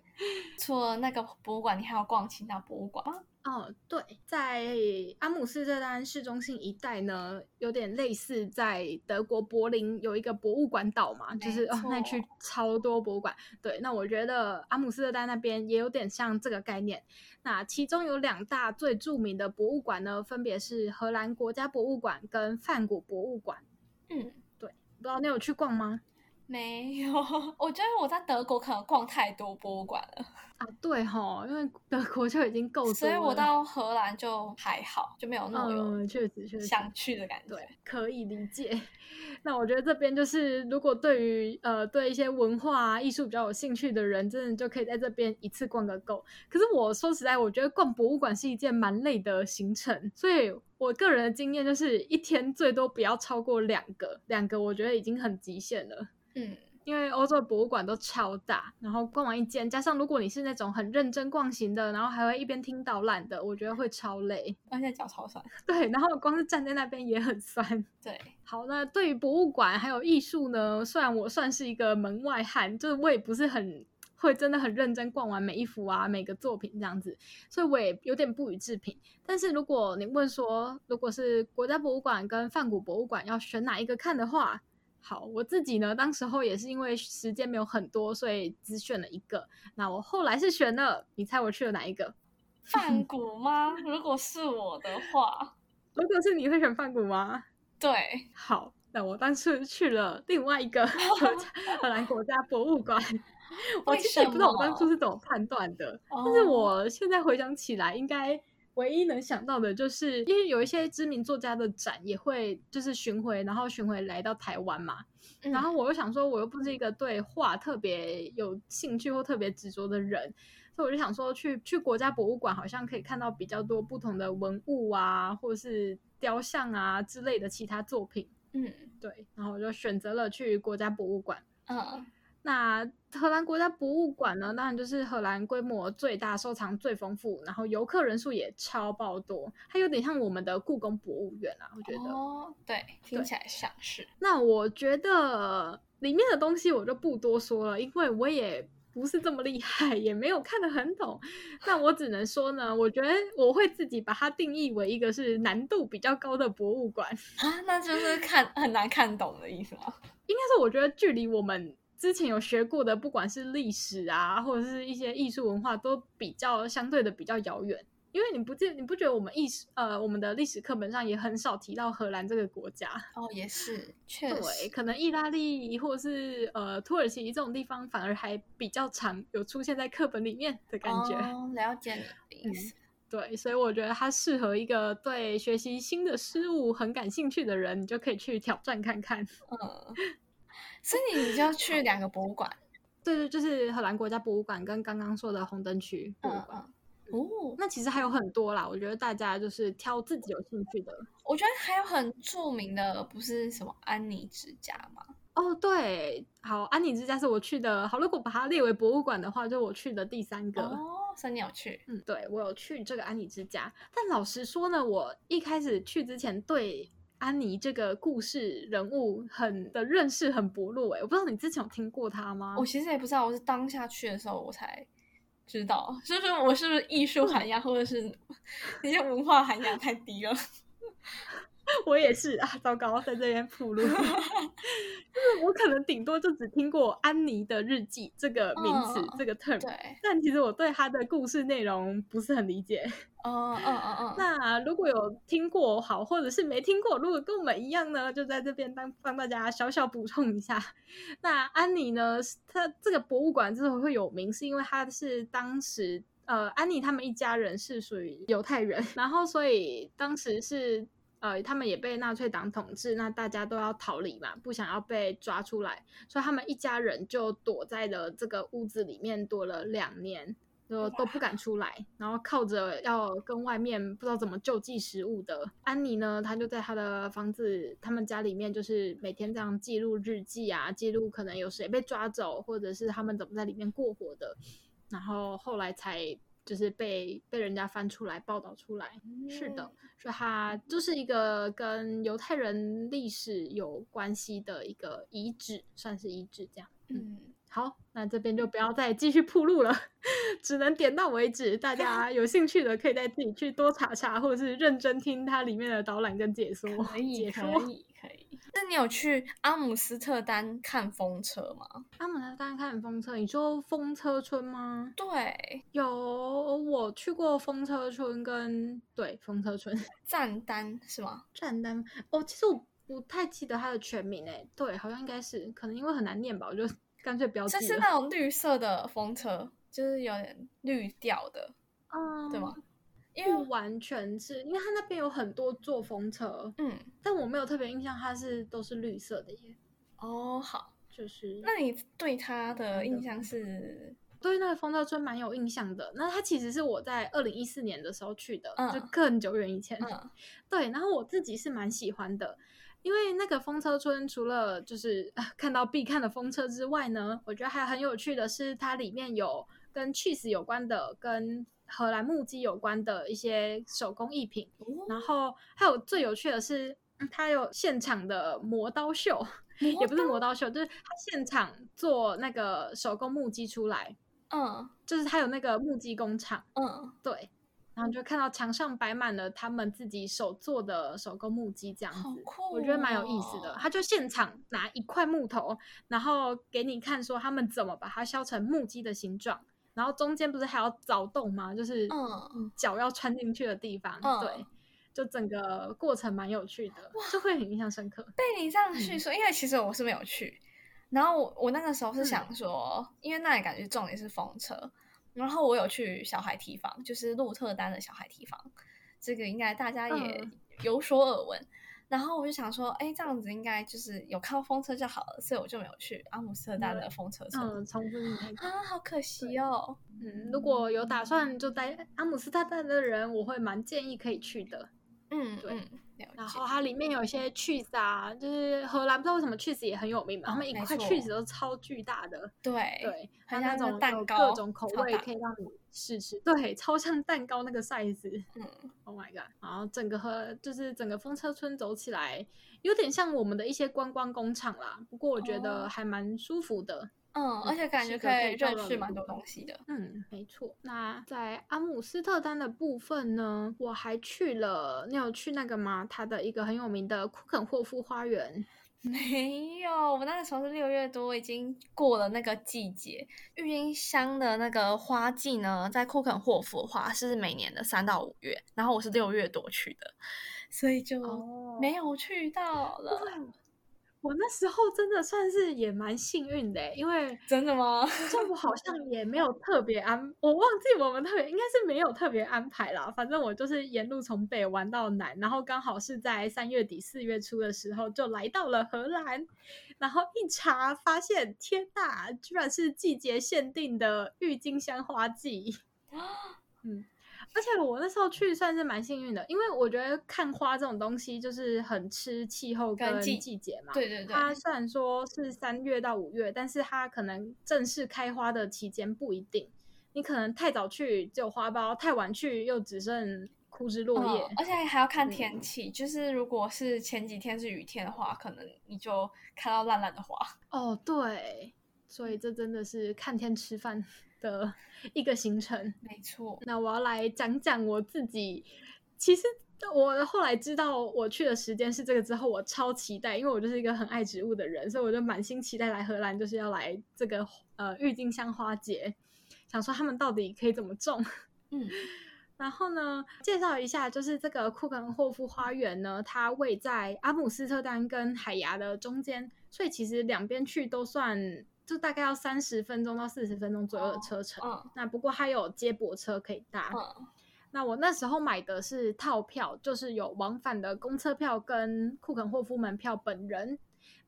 *laughs* 除了那个博物馆，你还要逛其他博物馆吗？哦，对，在阿姆斯特丹市中心一带呢，有点类似在德国柏林有一个博物馆岛嘛，就是哦，那区超多博物馆。对，那我觉得阿姆斯特丹那边也有点像这个概念。那其中有两大最著名的博物馆呢，分别是荷兰国家博物馆跟梵谷博物馆。嗯，对，不知道你有去逛吗？没有，*laughs* 我觉得我在德国可能逛太多博物馆了啊。对哈，因为德国就已经够多了，所以我到荷兰就还好，就没有那么有确实确实想去的感觉。对，可以理解。*laughs* 那我觉得这边就是，如果对于呃对一些文化啊、艺术比较有兴趣的人，真的就可以在这边一次逛个够。可是我说实在，我觉得逛博物馆是一件蛮累的行程，所以我个人的经验就是一天最多不要超过两个，两个我觉得已经很极限了。嗯，因为欧洲的博物馆都超大，然后逛完一间，加上如果你是那种很认真逛型的，然后还会一边听导览的，我觉得会超累，而且脚超 *laughs* 酸。*laughs* 对，然后光是站在那边也很酸。对，好，那对于博物馆还有艺术呢，虽然我算是一个门外汉，就是我也不是很会真的很认真逛完每一幅啊每个作品这样子，所以我也有点不予置评。但是如果你问说，如果是国家博物馆跟梵谷博物馆要选哪一个看的话，好，我自己呢，当时候也是因为时间没有很多，所以只选了一个。那我后来是选了，你猜我去了哪一个？*laughs* 梵谷吗？如果是我的话，如果是你会选梵谷吗？*laughs* 对，好，那我当时去了另外一个 *laughs* 荷兰国家博物馆。我其实也不知道我当初是怎么判断的，但是我现在回想起来，应该唯一能想到的就是，因为有一些知名作家的展也会就是巡回，然后巡回来到台湾嘛。嗯、然后我又想说，我又不是一个对画特别有兴趣或特别执着的人，所以我就想说去，去去国家博物馆好像可以看到比较多不同的文物啊，或者是雕像啊之类的其他作品。嗯，对。然后我就选择了去国家博物馆。嗯。那荷兰国家博物馆呢？当然就是荷兰规模最大、收藏最丰富，然后游客人数也超爆多，它有点像我们的故宫博物院啊，我觉得。哦，对，听起来像是。那我觉得里面的东西我就不多说了，因为我也不是这么厉害，也没有看得很懂。那我只能说呢，我觉得我会自己把它定义为一个是难度比较高的博物馆啊，那就是看很难看懂的意思吗？应该是我觉得距离我们。之前有学过的，不管是历史啊，或者是一些艺术文化，都比较相对的比较遥远。因为你不记，你不觉得我们历史呃，我们的历史课本上也很少提到荷兰这个国家？哦，也是，确实，对，可能意大利或是呃土耳其这种地方，反而还比较常有出现在课本里面的感觉。哦，了解你的意思。嗯，对，所以我觉得它适合一个对学习新的事物很感兴趣的人，你就可以去挑战看看。嗯。所以你就去两个博物馆，*laughs* 对对，就是荷兰国家博物馆跟刚刚说的红灯区博物馆。嗯嗯、哦，那其实还有很多啦，我觉得大家就是挑自己有兴趣的。我觉得还有很著名的，不是什么安妮之家吗？哦，对，好，安妮之家是我去的。好，如果把它列为博物馆的话，就我去的第三个。哦，所以你有去？嗯，对，我有去这个安妮之家。但老实说呢，我一开始去之前对。安妮这个故事人物很的认识很薄弱哎，我不知道你之前有听过他吗？我其实也不知道，我是当下去的时候我才知道，所以说我是不是艺术涵养或者是那些文化涵养太低了？我也是啊，糟糕，在这边铺路，*laughs* 就是我可能顶多就只听过安妮的日记这个名词，嗯、这个 term，对，但其实我对他的故事内容不是很理解。*laughs* 哦哦哦哦。那如果有听过好，或者是没听过，如果跟我们一样呢，就在这边帮帮大家小小补充一下。那安妮呢，她这个博物馆之所以会有名，是因为她是当时呃，安妮他们一家人是属于犹太人，然后所以当时是。呃，他们也被纳粹党统治，那大家都要逃离嘛，不想要被抓出来，所以他们一家人就躲在了这个屋子里面，躲了两年，都都不敢出来，然后靠着要跟外面不知道怎么救济食物的安妮呢，她就在她的房子，他们家里面就是每天这样记录日记啊，记录可能有谁被抓走，或者是他们怎么在里面过活的，然后后来才。就是被被人家翻出来报道出来，嗯、是的，所以它就是一个跟犹太人历史有关系的一个遗址，算是遗址这样。嗯，嗯好，那这边就不要再继续铺路了，*laughs* 只能点到为止。大家有兴趣的可以再自己去多查查，或者是认真听它里面的导览跟解说。解说可以，可以。那你有去阿姆斯特丹看风车吗？阿姆斯特丹看风车，你说风车村吗？对，有我去过风车村跟对风车村 *laughs* 赞丹是吗？赞丹哦，其实我不太记得它的全名诶，对，好像应该是，可能因为很难念吧，我就 *laughs* 干脆不要记了。这是那种绿色的风车，就是有点绿调的，嗯，对吗？因为完全是因为它那边有很多坐风车，嗯，但我没有特别印象，它是都是绿色的耶。哦，好，就是。那你对它的印象是？对那个风车村蛮有印象的。那它其实是我在二零一四年的时候去的，嗯、就更久远以前。嗯、*laughs* 对，然后我自己是蛮喜欢的，因为那个风车村除了就是 *laughs* 看到必看的风车之外呢，我觉得还很有趣的是，它里面有跟 cheese 有关的，跟荷兰木屐有关的一些手工艺品，哦、然后还有最有趣的是，它有现场的磨刀秀，刀也不是磨刀秀，就是他现场做那个手工木屐出来，嗯，就是他有那个木屐工厂，嗯，对，然后就看到墙上摆满了他们自己手做的手工木屐，这样子，哦、我觉得蛮有意思的。他就现场拿一块木头，然后给你看说他们怎么把它削成木屐的形状。然后中间不是还要凿洞吗？就是脚要穿进去的地方。嗯、对，就整个过程蛮有趣的，哇就会很印象深刻。被你这样叙说，嗯、因为其实我是没有去。然后我我那个时候是想说，嗯、因为那里感觉重点是风车，然后我有去小孩提防，就是鹿特丹的小孩提防，这个应该大家也有所耳闻。嗯然后我就想说，哎，这样子应该就是有看到风车就好了，所以我就没有去阿姆斯特丹的风车村。嗯，重复啊，好可惜哦。嗯，如果有打算就在阿姆斯特丹的人，我会蛮建议可以去的。嗯，对。然后它里面有一些 cheese 啊，就是荷兰不知道为什么 cheese 也很有名嘛，他们一块 cheese 都超巨大的。对对，还有那种蛋糕，各种口味可以让你试试。对，超像蛋糕那个 size。嗯，Oh my god！然后整个和就是整个风车村走起来，有点像我们的一些观光工厂啦。不过我觉得还蛮舒服的。嗯，而且感觉可以认识蛮多东西的。嗯，没错。那在阿姆斯特丹的部分呢，我还去了。你有去那个吗？它的一个很有名的库肯霍夫花园。*laughs* 没有，我那个时候是六月多，已经过了那个季节。郁金香的那个花季呢，在库肯霍夫的话是每年的三到五月，然后我是六月多去的，所以就没有去到了。哦我那时候真的算是也蛮幸运的，因为真的吗？*laughs* 政府好像也没有特别安，我忘记我们特别应该是没有特别安排啦。反正我就是沿路从北玩到南，然后刚好是在三月底四月初的时候就来到了荷兰，然后一查发现，天哪，居然是季节限定的郁金香花季，*gasps* 嗯。而且我那时候去算是蛮幸运的，因为我觉得看花这种东西就是很吃气候跟季节嘛。对对对。它虽然说是三月到五月，但是它可能正式开花的期间不一定。你可能太早去就有花苞，太晚去又只剩枯枝落叶。哦，而且还要看天气，嗯，就是如果是前几天是雨天的话，可能你就看到烂烂的花。哦，对，所以这真的是看天吃饭的一个行程，没错。那我要来讲讲我自己。其实我后来知道我去的时间是这个之后，我超期待，因为我就是一个很爱植物的人，所以我就满心期待来荷兰，就是要来这个呃郁金香花节，想说他们到底可以怎么种。嗯，*laughs* 然后呢，介绍一下，就是这个库肯霍夫花园呢，它位在阿姆斯特丹跟海牙的中间，所以其实两边去都算。就大概要三十分钟到四十分钟左右的车程。哦嗯、那不过还有接驳车可以搭。嗯、那我那时候买的是套票，就是有往返的公车票跟库肯霍夫门票本人。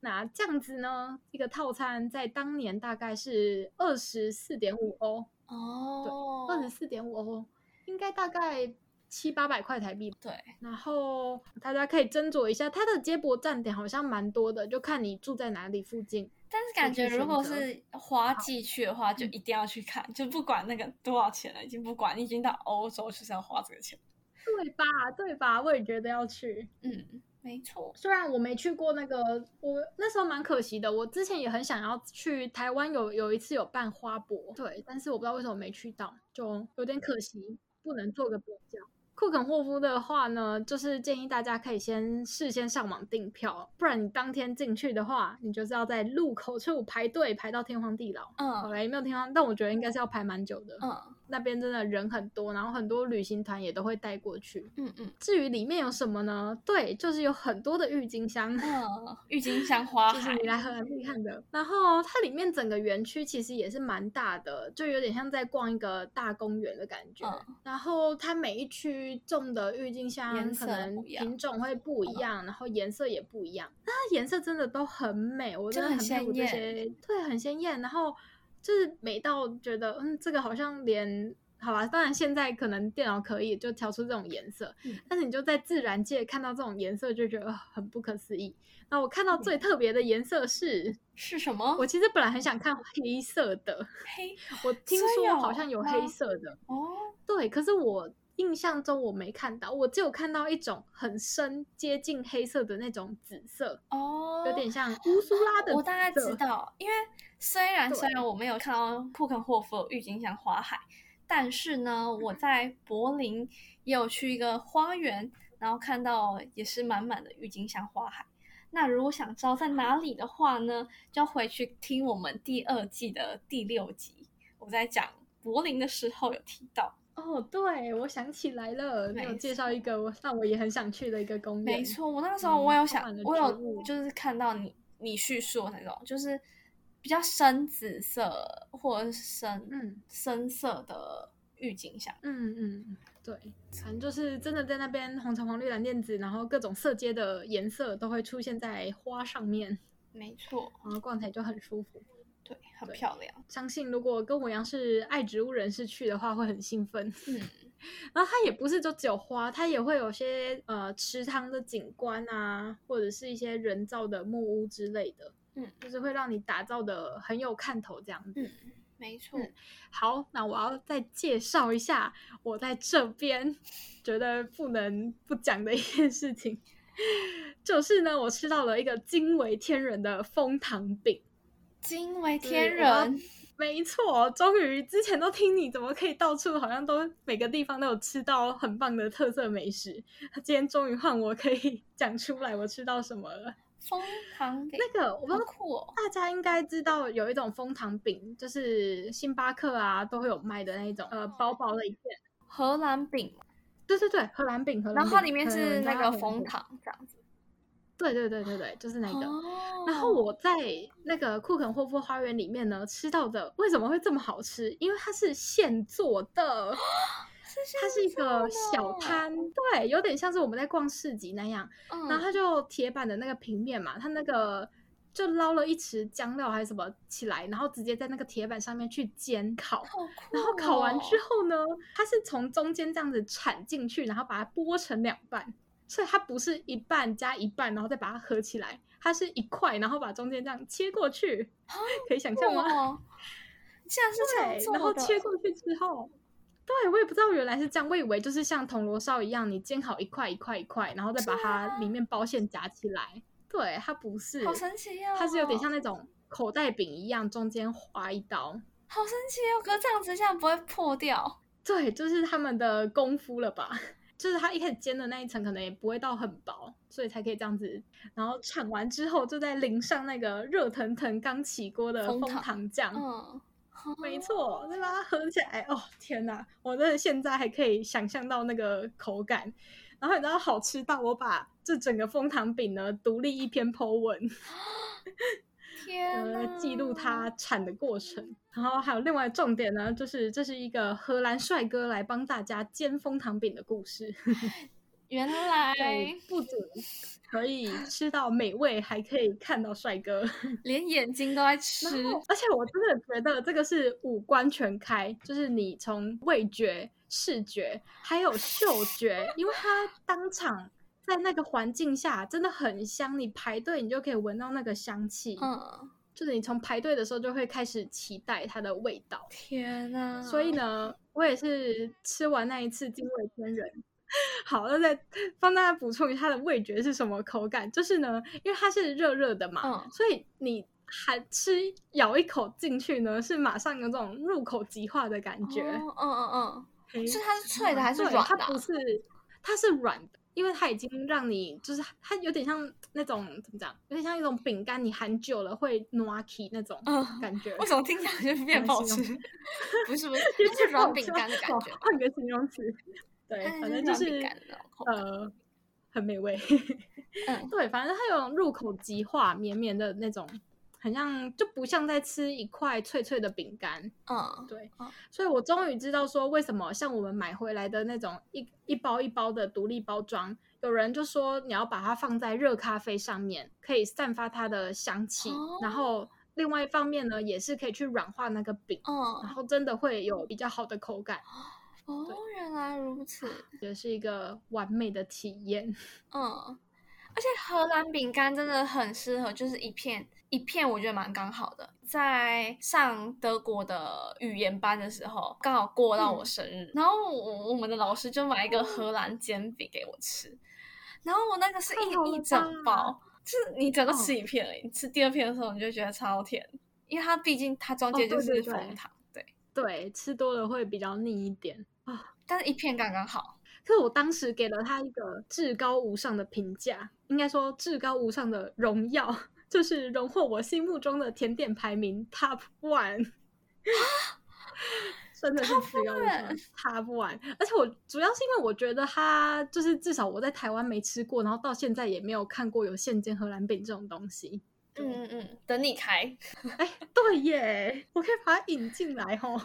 那这样子呢，一个套餐在当年大概是二十四点五欧。哦，对，二十四点五欧，应该大概七八百块台币。对，然后大家可以斟酌一下，它的接驳站点好像蛮多的，就看你住在哪里附近。但是感觉如果是花季去的话，就一定要去看，嗯、就不管那个多少钱了，已经不管你已经到欧洲，就是要花这个钱，对吧？对吧？我也觉得要去。嗯，没错。虽然我没去过那个，我那时候蛮可惜的。我之前也很想要去台湾，有有一次有办花博，对，但是我不知道为什么没去到，就有点可惜，不能做个比较。库肯霍夫的话呢，就是建议大家可以先事先上网订票，不然你当天进去的话，你就是要在路口处排队排到天荒地老。嗯，好嘞，没有天荒，但我觉得应该是要排蛮久的。嗯。那边真的人很多，然后很多旅行团也都会带过去。嗯嗯。至于里面有什么呢？对，就是有很多的郁金香。嗯，郁金香花海。*laughs* 就是你来荷兰必看的。然后它里面整个园区其实也是蛮大的，就有点像在逛一个大公园的感觉。嗯。然后它每一区种的郁金香可能品种会不一样，然后颜色也不一样。那它颜色真的都很美，我真的很佩服这些。对，很鲜艳。然后。就是美到觉得，嗯，这个好像连好吧，当然现在可能电脑可以就调出这种颜色，嗯，但是你就在自然界看到这种颜色，就觉得很不可思议。那我看到最特别的颜色是是什么？我其实本来很想看黑色的，黑，我听说好像有黑色的哦，对，可是我印象中我没看到，我只有看到一种很深接近黑色的那种紫色哦，有点像乌苏拉的。我大概知道，因为。虽然虽然我没有看到库肯霍夫郁金香花海，但是呢，我在柏林也有去一个花园，然后看到也是满满的郁金香花海。那如果想知道在哪里的话呢，就要回去听我们第二季的第六集，我在讲柏林的时候有提到。哦，对，我想起来了，你有介绍一个我让我也很想去的一个公园。没错，我那个时候我有想，嗯、我有就是看到你你叙述的那种，就是。比较深紫色或者是深嗯深色的郁金香。嗯嗯，对，反正就是真的在那边红橙黄绿蓝靛紫，然后各种色阶的颜色都会出现在花上面。没错，然后逛起来就很舒服。对，很漂亮。相信如果跟我一样是爱植物人士去的话，会很兴奋。嗯，*laughs* 然后它也不是就只有花，它也会有些呃池塘的景观啊，或者是一些人造的木屋之类的。嗯，就是会让你打造的很有看头这样子。嗯，没错。嗯，好，那我要再介绍一下我在这边觉得不能不讲的一件事情，*laughs* 就是呢，我吃到了一个惊为天人的枫糖饼。惊为天人，没错，终于之前都听你怎么可以到处好像都每个地方都有吃到很棒的特色美食，今天终于换我可以 *laughs* 讲出来我吃到什么了。蜂糖饼，那个我不知道酷哦，大家应该知道有一种蜂糖饼，就是星巴克啊都会有卖的那一种，呃，薄薄的一片荷兰饼，对对对，荷兰饼，荷兰饼，然后里面是那个枫糖这样子。对对对对对，就是那个。哦、然后我在那个库肯霍夫花园里面呢吃到的，为什么会这么好吃？因为它是现做的，*gasps* 它是一个小摊，对，有点像是我们在逛市集那样。嗯、然后它就铁板的那个平面嘛，它那个就捞了一池姜料还是什么起来，然后直接在那个铁板上面去煎烤。哦、然后烤完之后呢，它是从中间这样子铲进去，然后把它剥成两半。所以它不是一半加一半，然后再把它合起来，它是一块，然后把中间这样切过去，可以想象吗？这样是这样。然后切过去之后，对，我也不知道原来是这样，我以为就是像铜锣烧一样，你煎好一块一块一块，然后再把它里面包馅夹起来。对，它不是，好神奇哦！它是有点像那种口袋饼一样，中间划一刀，好神奇哦！可是这样子这样不会破掉？对，就是他们的功夫了吧。就是它一开始煎的那一层可能也不会到很薄，所以才可以这样子。然后铲完之后，就再淋上那个热腾腾刚起锅的枫糖酱。嗯，没错，再把它合起来。哦，天哪！我真的现在还可以想象到那个口感。然后你知道好吃到我把这整个枫糖饼呢独立一篇 po 文。*laughs* 天呃，记录他产的过程，然后还有另外重点呢，就是这是一个荷兰帅哥来帮大家煎蜂糖饼的故事。*laughs* 原来 *laughs* 不止可以吃到美味，还可以看到帅哥，*laughs* 连眼睛都在吃。而且我真的觉得这个是五官全开，就是你从味觉、视觉还有嗅觉，因为他当场。在那个环境下真的很香，你排队你就可以闻到那个香气，嗯，就是你从排队的时候就会开始期待它的味道。天哪！所以呢，我也是吃完那一次惊为天人。*laughs* 好，那再帮大家补充一下它的味觉是什么口感，就是呢，因为它是热热的嘛，嗯，所以你还吃咬一口进去呢，是马上有这种入口即化的感觉。嗯嗯嗯，嗯，是它是脆的还是软的？它不是，它是软的。因为它已经让你就是它有点像那种怎么讲，有点像一种饼干，你含久了会 noaki 那种感觉。为什么听起来就变不好吃？不是不是，就是软饼干的感觉。换个形容词，对，反正就是呃很美味。嗯，*laughs* 对，反正它有入口即化、绵绵的那种。很像，就不像在吃一块脆脆的饼干。嗯，对。嗯，所以我终于知道说，为什么像我们买回来的那种一一包一包的独立包装，有人就说你要把它放在热咖啡上面，可以散发它的香气。哦，然后另外一方面呢，也是可以去软化那个饼。嗯，然后真的会有比较好的口感。哦，原来如此，也是一个完美的体验。嗯。而且荷兰饼干真的很适合，就是一片一片，我觉得蛮刚好的。在上德国的语言班的时候，刚好过到我生日，嗯、然后我我们的老师就买一个荷兰煎饼给我吃，然后我那个是一一整包，就是你整个吃一片而已，哦、你吃第二片的时候你就觉得超甜，因为它毕竟它中间就是枫糖，哦、对。对，吃多了会比较腻一点。啊，哦、但是一片刚刚好。可是我当时给了他一个至高无上的评价，应该说至高无上的荣耀，就是荣获我心目中的甜点排名 Top One，*laughs* 真的是至高无上 Top One。而且我主要是因为我觉得它就是至少我在台湾没吃过，然后到现在也没有看过有现煎荷兰饼这种东西。嗯嗯嗯，等你开。哎，对耶，我可以把它引进来吼。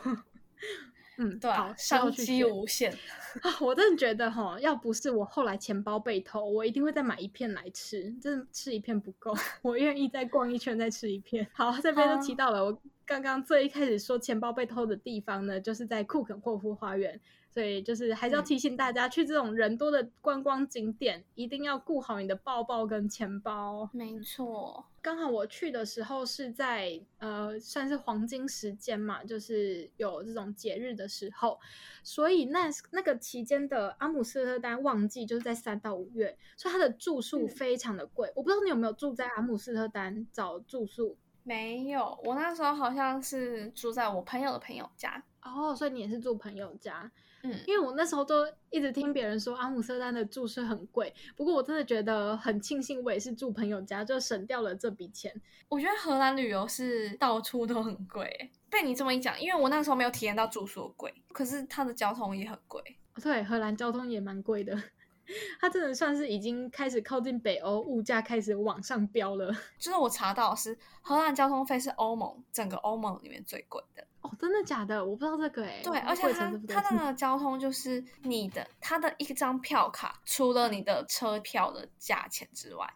嗯，对啊，商机无限 *laughs* 啊！我真的觉得哈，要不是我后来钱包被偷，我一定会再买一片来吃。真的吃一片不够，*laughs* 我愿意再逛一圈再吃一片。好，这边就提到了，啊、我刚刚最一开始说钱包被偷的地方呢，就是在库肯霍夫花园。所以就是还是要提醒大家，去这种人多的观光景点，嗯、一定要顾好你的包包跟钱包。没错，刚好我去的时候是在呃，算是黄金时间嘛，就是有这种节日的时候，所以那那个期间的阿姆斯特丹旺季就是在三到五月，所以它的住宿非常的贵。嗯、我不知道你有没有住在阿姆斯特丹找住宿？没有，我那时候好像是住在我朋友的朋友家。哦，所以你也是住朋友家。嗯，因为我那时候都一直听别人说阿姆斯特丹的住宿很贵，不过我真的觉得很庆幸我也是住朋友家，就省掉了这笔钱。我觉得荷兰旅游是到处都很贵，被你这么一讲，因为我那时候没有体验到住宿贵，可是它的交通也很贵。对，荷兰交通也蛮贵的，*laughs* 它真的算是已经开始靠近北欧，物价开始往上飙了。*laughs* 就是我查到是荷兰交通费是欧盟整个欧盟里面最贵的。哦，真的假的？我不知道这个哎。对，而且它它那个交通就是你的，它的一张票卡，除了你的车票的价钱之外，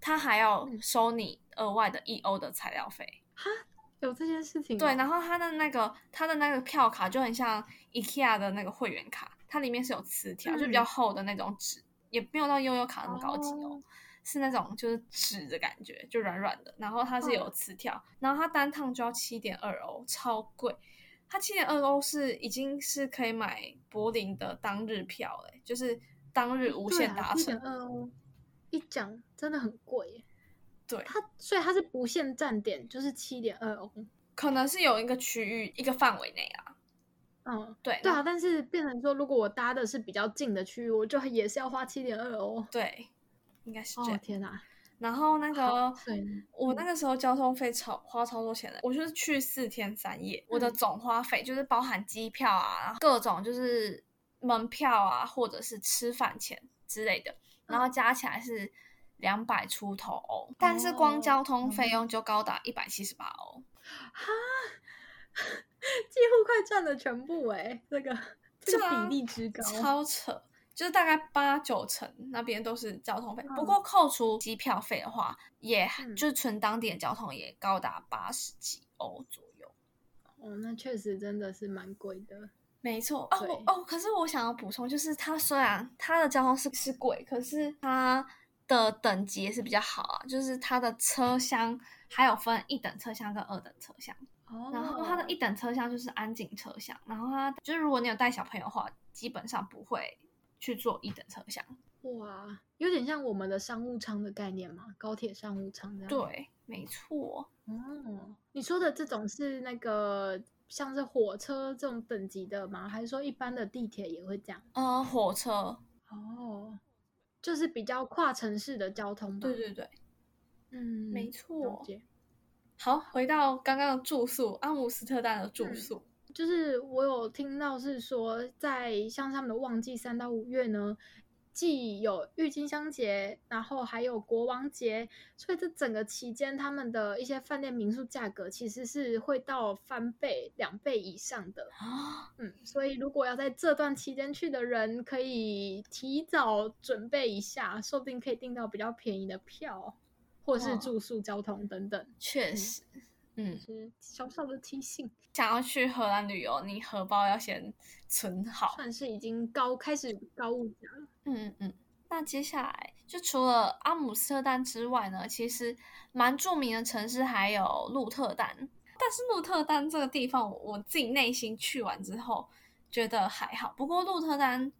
它还要收你额外的一欧的材料费。哈，有这件事情？对，然后它的那个它的那个票卡就很像 IKEA 的那个会员卡，它里面是有磁条，嗯、就比较厚的那种纸，也没有到悠悠卡那么高级哦。哦是那种就是纸的感觉，就软软的，然后它是有磁条，哦、然后它单趟就要七点二欧，超贵。它七点二欧是已经是可以买柏林的当日票嘞，就是当日无限搭乘。七点二欧一讲真的很贵耶。对，它所以它是不限站点，就是七点二欧。可能是有一个区域一个范围内啊。嗯，对对啊，但是变成说，如果我搭的是比较近的区域，我就也是要花七点二欧。对。应该是这样。哦天哪！然后那个，我那个时候交通费超花超多钱的，我就是去四天三夜，我的总花费就是包含机票啊，各种就是门票啊，或者是吃饭钱之类的，然后加起来是两百出头欧，但是光交通费用就高达一百七十八欧，哈，*laughs* 几乎快赚了全部哎，这个这个比例之高，超扯。就是大概八九成那边都是交通费，嗯、不过扣除机票费的话，也就是纯当地的交通也高达八十几欧左右。哦，那确实真的是蛮贵的。没错哦哦，可是我想要补充，就是它虽然它的交通是是贵，可是它的等级也是比较好啊，就是它的车厢还有分一等车厢跟二等车厢。哦。然后它的一等车厢就是安静车厢，然后它就是如果你有带小朋友的话，基本上不会。去坐一等车厢，哇，有点像我们的商务舱的概念嘛，高铁商务舱这样。对，没错。哦，你说的这种是那个像是火车这种等级的吗？还是说一般的地铁也会这样？呃，火车。哦，就是比较跨城市的交通。对对对，嗯，没错。好，回到刚刚的住宿，阿姆斯特丹的住宿。嗯就是我有听到是说，在像他们的旺季三到五月呢，既有郁金香节，然后还有国王节，所以这整个期间，他们的一些饭店民宿价格其实是会到翻倍、两倍以上的。嗯，所以如果要在这段期间去的人，可以提早准备一下，说不定可以订到比较便宜的票，或是住宿、交通等等。确实。嗯嗯，是小小的提醒。想要去荷兰旅游，你荷包要先存好。算是已经高开始高物价了。嗯嗯嗯。那接下来就除了阿姆斯特丹之外呢，其实蛮著名的城市还有鹿特丹。但是鹿特丹这个地方，我自己内心去完之后觉得还好。不过鹿特丹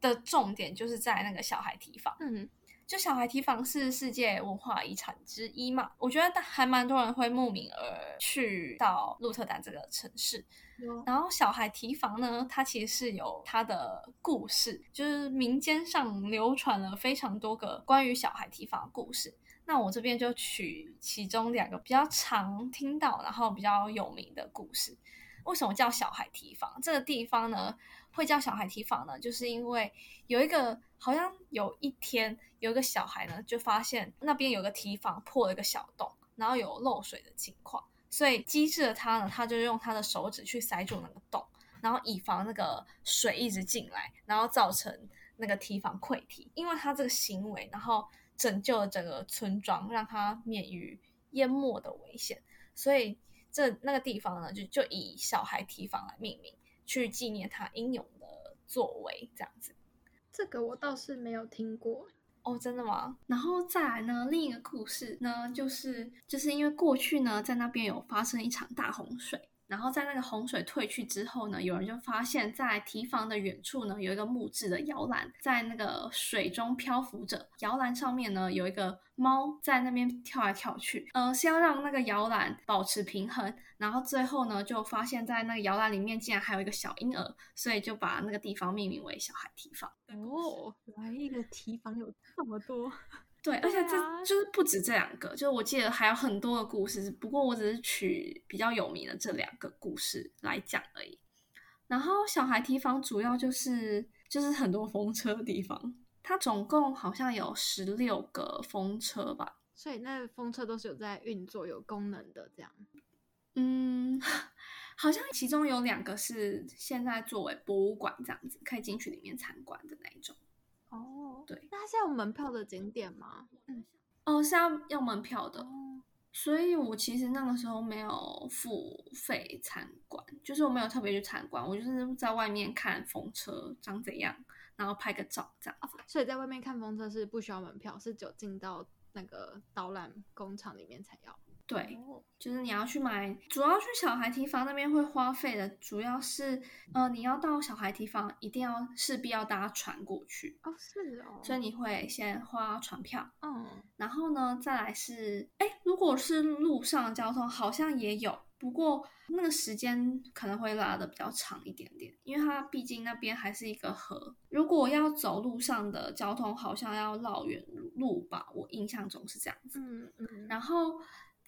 的重点就是在那个小孩提房。嗯。就小孩提房是世界文化遗产之一嘛，我觉得还蛮多人会慕名而去到鹿特丹这个城市。嗯、然后小孩提房呢，它其实是有它的故事，就是民间上流传了非常多个关于小孩提房的故事。那我这边就取其中两个比较常听到，然后比较有名的故事。为什么叫小孩提房？这个地方呢，会叫小孩提房呢，就是因为有一个好像有一天有一个小孩呢，就发现那边有个提房破了一个小洞，然后有漏水的情况，所以机智的他呢，他就用他的手指去塞住那个洞，然后以防那个水一直进来，然后造成那个提防溃堤。因为他这个行为，然后拯救了整个村庄，让他免于淹没的危险，所以这那个地方呢，就就以小孩提防来命名，去纪念他英勇的作为，这样子。这个我倒是没有听过。哦，真的吗？然后再来呢，另一个故事呢，就是就是因为过去呢，在那边有发生一场大洪水。然后在那个洪水退去之后呢，有人就发现，在堤防的远处呢，有一个木质的摇篮在那个水中漂浮着。摇篮上面呢，有一个猫在那边跳来跳去，呃，是要让那个摇篮保持平衡。然后最后呢，就发现，在那个摇篮里面竟然还有一个小婴儿，所以就把那个地方命名为小孩堤防。哦，原来一个堤防有这么多。对，而且这就是不止这两个，就是我记得还有很多的故事，不过我只是取比较有名的这两个故事来讲而已。然后小孩提防主要就是就是很多风车的地方，它总共好像有十六个风车吧，所以那风车都是有在运作、有功能的这样。嗯，好像其中有两个是现在作为博物馆这样子，可以进去里面参观的那一种。哦，对，那它是要门票的景点吗？嗯，哦，是要要门票的，哦，所以我其实那个时候没有付费参观，就是我没有特别去参观，我就是在外面看风车长怎样，然后拍个照这样所以在外面看风车是不需要门票，是只有进到那个导览工厂里面才要。对，就是你要去买，主要去小孩提房那边会花费的，主要是，呃，你要到小孩提房，一定要势必要搭船过去哦，是哦，所以你会先花船票，嗯，然后呢，再来是，哎，如果是路上交通，好像也有，不过那个时间可能会拉的比较长一点点，因为它毕竟那边还是一个河，如果要走路上的交通，好像要绕远路吧，我印象中是这样子，嗯嗯，然后。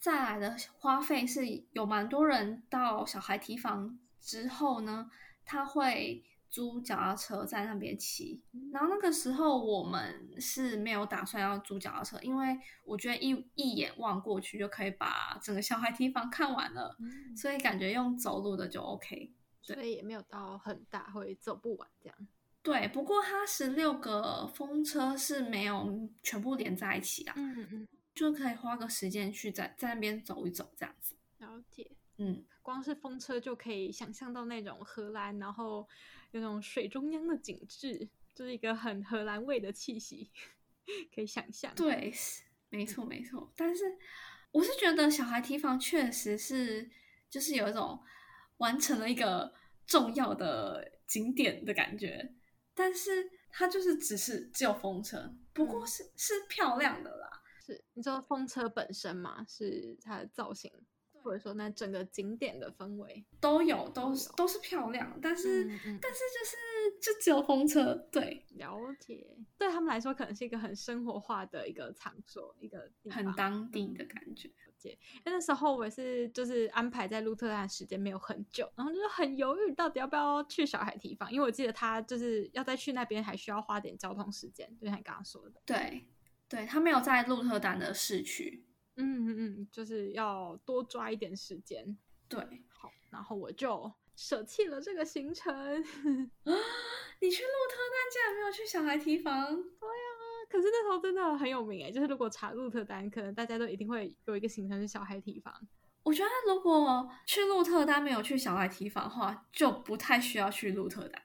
再来的花费是有蛮多人到小孩提房之后呢，他会租脚踏车在那边骑。然后那个时候我们是没有打算要租脚踏车，因为我觉得一一眼望过去就可以把整个小孩提房看完了，所以感觉用走路的就 OK。所以也没有到很大，会走不完这样。对，不过它十六个风车是没有全部连在一起啊。嗯嗯。就可以花个时间去在在那边走一走，这样子。了解，嗯，光是风车就可以想象到那种荷兰，然后有那种水中央的景致，就是一个很荷兰味的气息，可以想象。对，没错没错。但是我是觉得小孩提防确实是，就是有一种完成了一个重要的景点的感觉，但是它就是只是只有风车，不过是、嗯、是漂亮的啦。是，你说风车本身嘛，是它的造型，或者说那整个景点的氛围。都有，都是都是漂亮，但是、嗯嗯、但是就是就只有风车，对，了解，对他们来说可能是一个很生活化的一个场所，一个很当地的感觉。因为那时候我也是就是安排在鹿特丹的时间没有很久，然后就是很犹豫到底要不要去小孩堤防，因为我记得他就是要再去那边还需要花点交通时间，就像你刚刚说的，对。对，他没有在鹿特丹的市区，嗯嗯嗯，就是要多抓一点时间。对，好，然后我就舍弃了这个行程。*gasps* 你去鹿特丹竟然没有去小孩提房？对啊，可是那时候真的很有名哎，就是如果查鹿特丹，可能大家都一定会有一个行程是小孩提房。我觉得如果去鹿特丹没有去小孩提房的话，就不太需要去鹿特丹。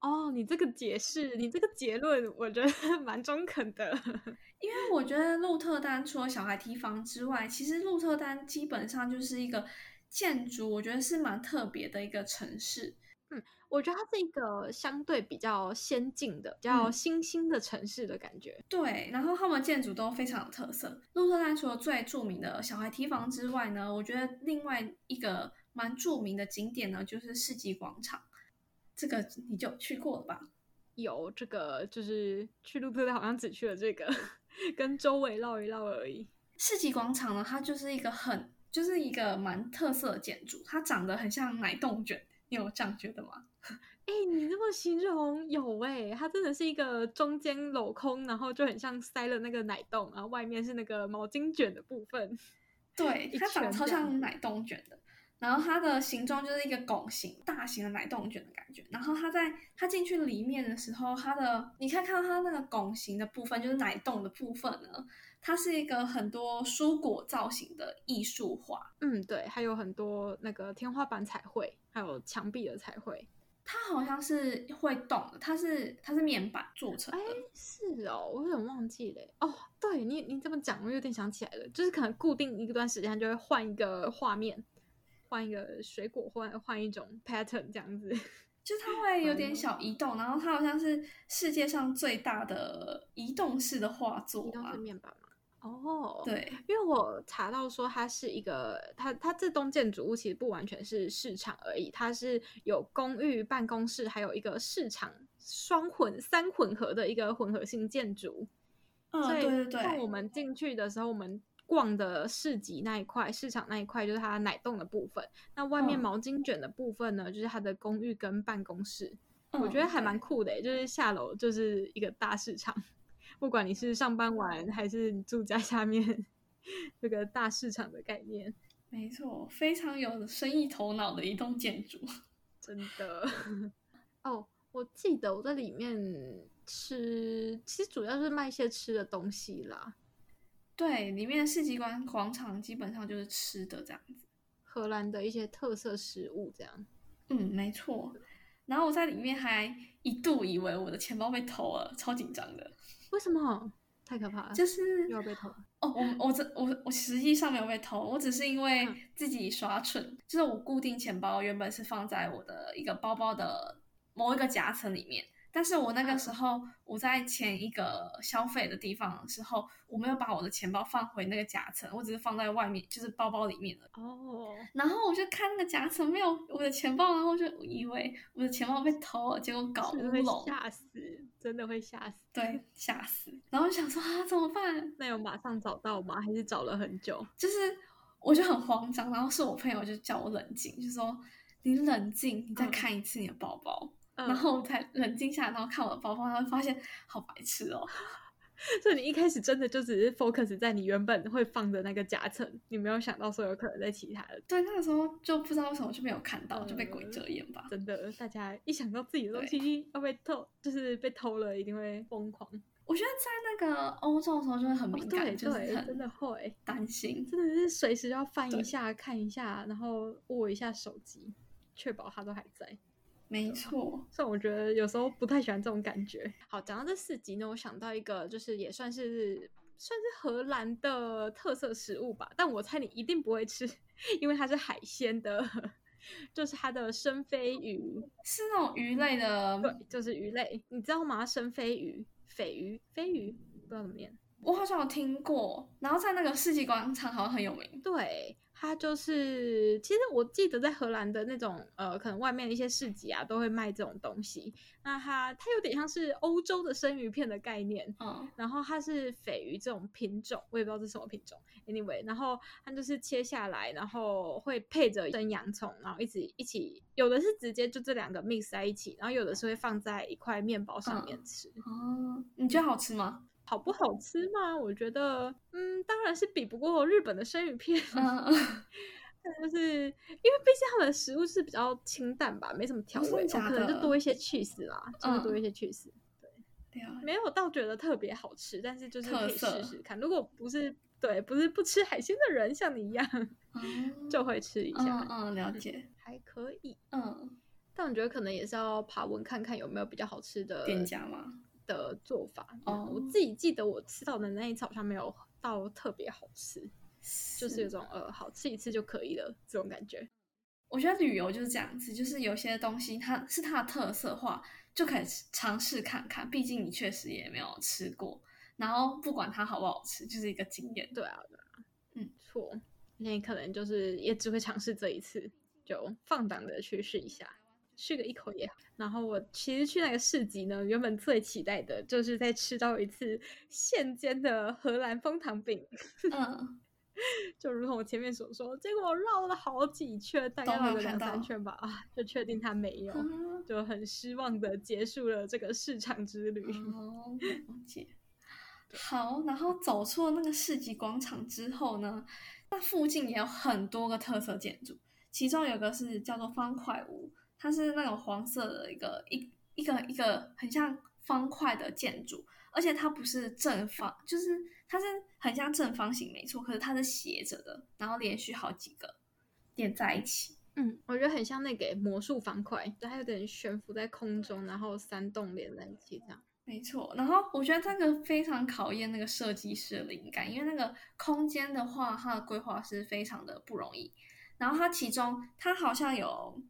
哦，你这个解释，你这个结论，我觉得 *laughs* 蛮中肯的。*laughs* 因为我觉得鹿特丹除了小孩提防之外，其实鹿特丹基本上就是一个建筑，我觉得是蛮特别的一个城市。嗯，我觉得它是一个相对比较先进的、比较新兴的城市的感觉。嗯、对，然后他们建筑都非常有特色。鹿特丹除了最著名的小孩提防之外呢，我觉得另外一个蛮著名的景点呢，就是世纪广场。这个你就去过了吧？有这个，就是去鹿特丹好像只去了这个，*laughs* 跟周围绕一绕而已。世纪广场呢，它就是一个很，就是一个蛮特色的建筑，它长得很像奶冻卷，你有这样觉得吗？哎，你这么形容有哎，它真的是一个中间镂空，然后就很像塞了那个奶冻，然后外面是那个毛巾卷的部分。对，*laughs* 它长得超像奶冻卷的。然后它的形状就是一个拱形，大型的奶冻卷的感觉。然后它在它进去里面的时候，它的你可以看到它那个拱形的部分，就是奶冻的部分呢，它是一个很多蔬果造型的艺术画。嗯，对，还有很多那个天花板彩绘，还有墙壁的彩绘。它好像是会动的，它是它是面板做成的。哎，是哦，我有点忘记了。哦，对你你这么讲，我有点想起来了，就是可能固定一段时间就会换一个画面。换一个水果，换换一种 pattern，这样子，*laughs* 就它会有点小移动，然后它好像是世界上最大的移动式的画作，移动式面板嘛。哦、oh，对，因为我查到说它是一个，它它这栋建筑物其实不完全是市场而已，它是有公寓、办公室，还有一个市场双混三混合的一个混合性建筑。嗯，对对对。当我们进去的时候，我们。逛的市集那一块，市场那一块就是它奶冻的部分。那外面毛巾卷的部分呢，嗯、就是它的公寓跟办公室。嗯、我觉得还蛮酷的，就是下楼就是一个大市场。*laughs* 不管你是上班玩还是你住家下面，这个大市场的概念。没错，非常有生意头脑的一栋建筑，*laughs* 真的。*laughs* 哦，我记得我在里面吃，其实主要是卖一些吃的东西啦。对，里面的市集广广场基本上就是吃的这样子，荷兰的一些特色食物这样。嗯，没错。然后我在里面还一度以为我的钱包被偷了，超紧张的。为什么？太可怕了。就是又要被偷。哦，我我这我我实际上没有被偷，我只是因为自己耍蠢。嗯。就是我固定钱包原本是放在我的一个包包的某一个夹层里面。但是我那个时候我在前一个消费的地方的时候，我没有把我的钱包放回那个夹层，我只是放在外面，就是包包里面了。哦。然后我就看那个夹层没有我的钱包，然后就以为我的钱包被偷了，结果搞乌龙。吓死！真的会吓死。对，吓死。然后想说啊，怎么办？那有马上找到吗？还是找了很久？就是我就很慌张，然后是我朋友就叫我冷静，就说你冷静，你再看一次你的包包。嗯然后才冷静下来，然后看我的包包，然后发现好白痴哦。*laughs* 所以你一开始真的就只是 focus 在你原本会放的那个夹层，你没有想到说有可能在其他的。对，那个时候就不知道为什么就没有看到，就被鬼遮眼吧。真的，大家一想到自己的东西要被偷，就是被偷了，一定会疯狂。我觉得在那个欧洲的时候就会很敏感，哦、就是真的会担心，真的是随时要翻一下看一下，然后握一下手机，确保它都还在。没错，*laughs* 所以我觉得有时候不太喜欢这种感觉。好，讲到这四集呢，我想到一个，就是也算是算是荷兰的特色食物吧。但我猜你一定不会吃，因为它是海鲜的，*laughs* 就是它的生飞鱼，是那种鱼类的，对，就是鱼类。你知道吗？生飞鱼、鯡鱼、飞鱼，不知道怎么念。我好像有听过，然后在那个世纪广场好像很有名。对。它就是，其实我记得在荷兰的那种，呃，可能外面的一些市集啊，都会卖这种东西。那它它有点像是欧洲的生鱼片的概念，嗯，然后它是鲱鱼这种品种，我也不知道是什么品种。Anyway，然后它就是切下来，然后会配着生洋葱，然后一起一起，有的是直接就这两个 mix 在一起，然后有的是会放在一块面包上面吃。哦、嗯嗯，你觉得好吃吗？好不好吃吗？我觉得，嗯，当然是比不过日本的生鱼片。嗯，*laughs* 就是因为毕竟他们的食物是比较清淡吧，没什么调味，可能就多一些 cheese 啦，就是多一些 cheese。对，没有倒觉得特别好吃，但是就是可以试试看。如果不是对，不是不吃海鲜的人，像你一样，嗯、就会吃一下。嗯，嗯，了解，还可以。嗯，但我觉得可能也是要爬文看看有没有比较好吃的店家嘛。的做法哦，我自己记得我吃到的那一次好像没有到特别好吃，就是有种呃，好吃一次就可以了这种感觉。我觉得旅游就是这样子，就是有些东西它是它的特色化，就可以尝试看看。毕竟你确实也没有吃过，然后不管它好不好吃，就是一个经验。对啊，对啊，嗯，错，那你可能就是也只会尝试这一次，就放胆的去试一下。吃个一口也好，然后我其实去那个市集呢，原本最期待的就是在吃到一次现煎的荷兰枫糖饼。嗯，*laughs* 就如同我前面所说，结果我绕了好几圈，大概绕了两三圈吧，啊，就确定它没有，嗯，就很失望的结束了这个市场之旅。哦，*laughs* 了解。好，然后走出了那个市集广场之后呢，那附近也有很多个特色建筑，其中有个是叫做方块屋，它是那种黄色的一个一一个一个很像方块的建筑，而且它不是正方，就是它是很像正方形，没错，可是它是斜着的，然后连续好几个连在一起。嗯，我觉得很像那个魔术方块，就它有点悬浮在空中，然后三栋连在一起这样。没错，然后我觉得这个非常考验那个设计师的灵感，因为那个空间的话，它的规划是非常的不容易。然后它其中，它好像有，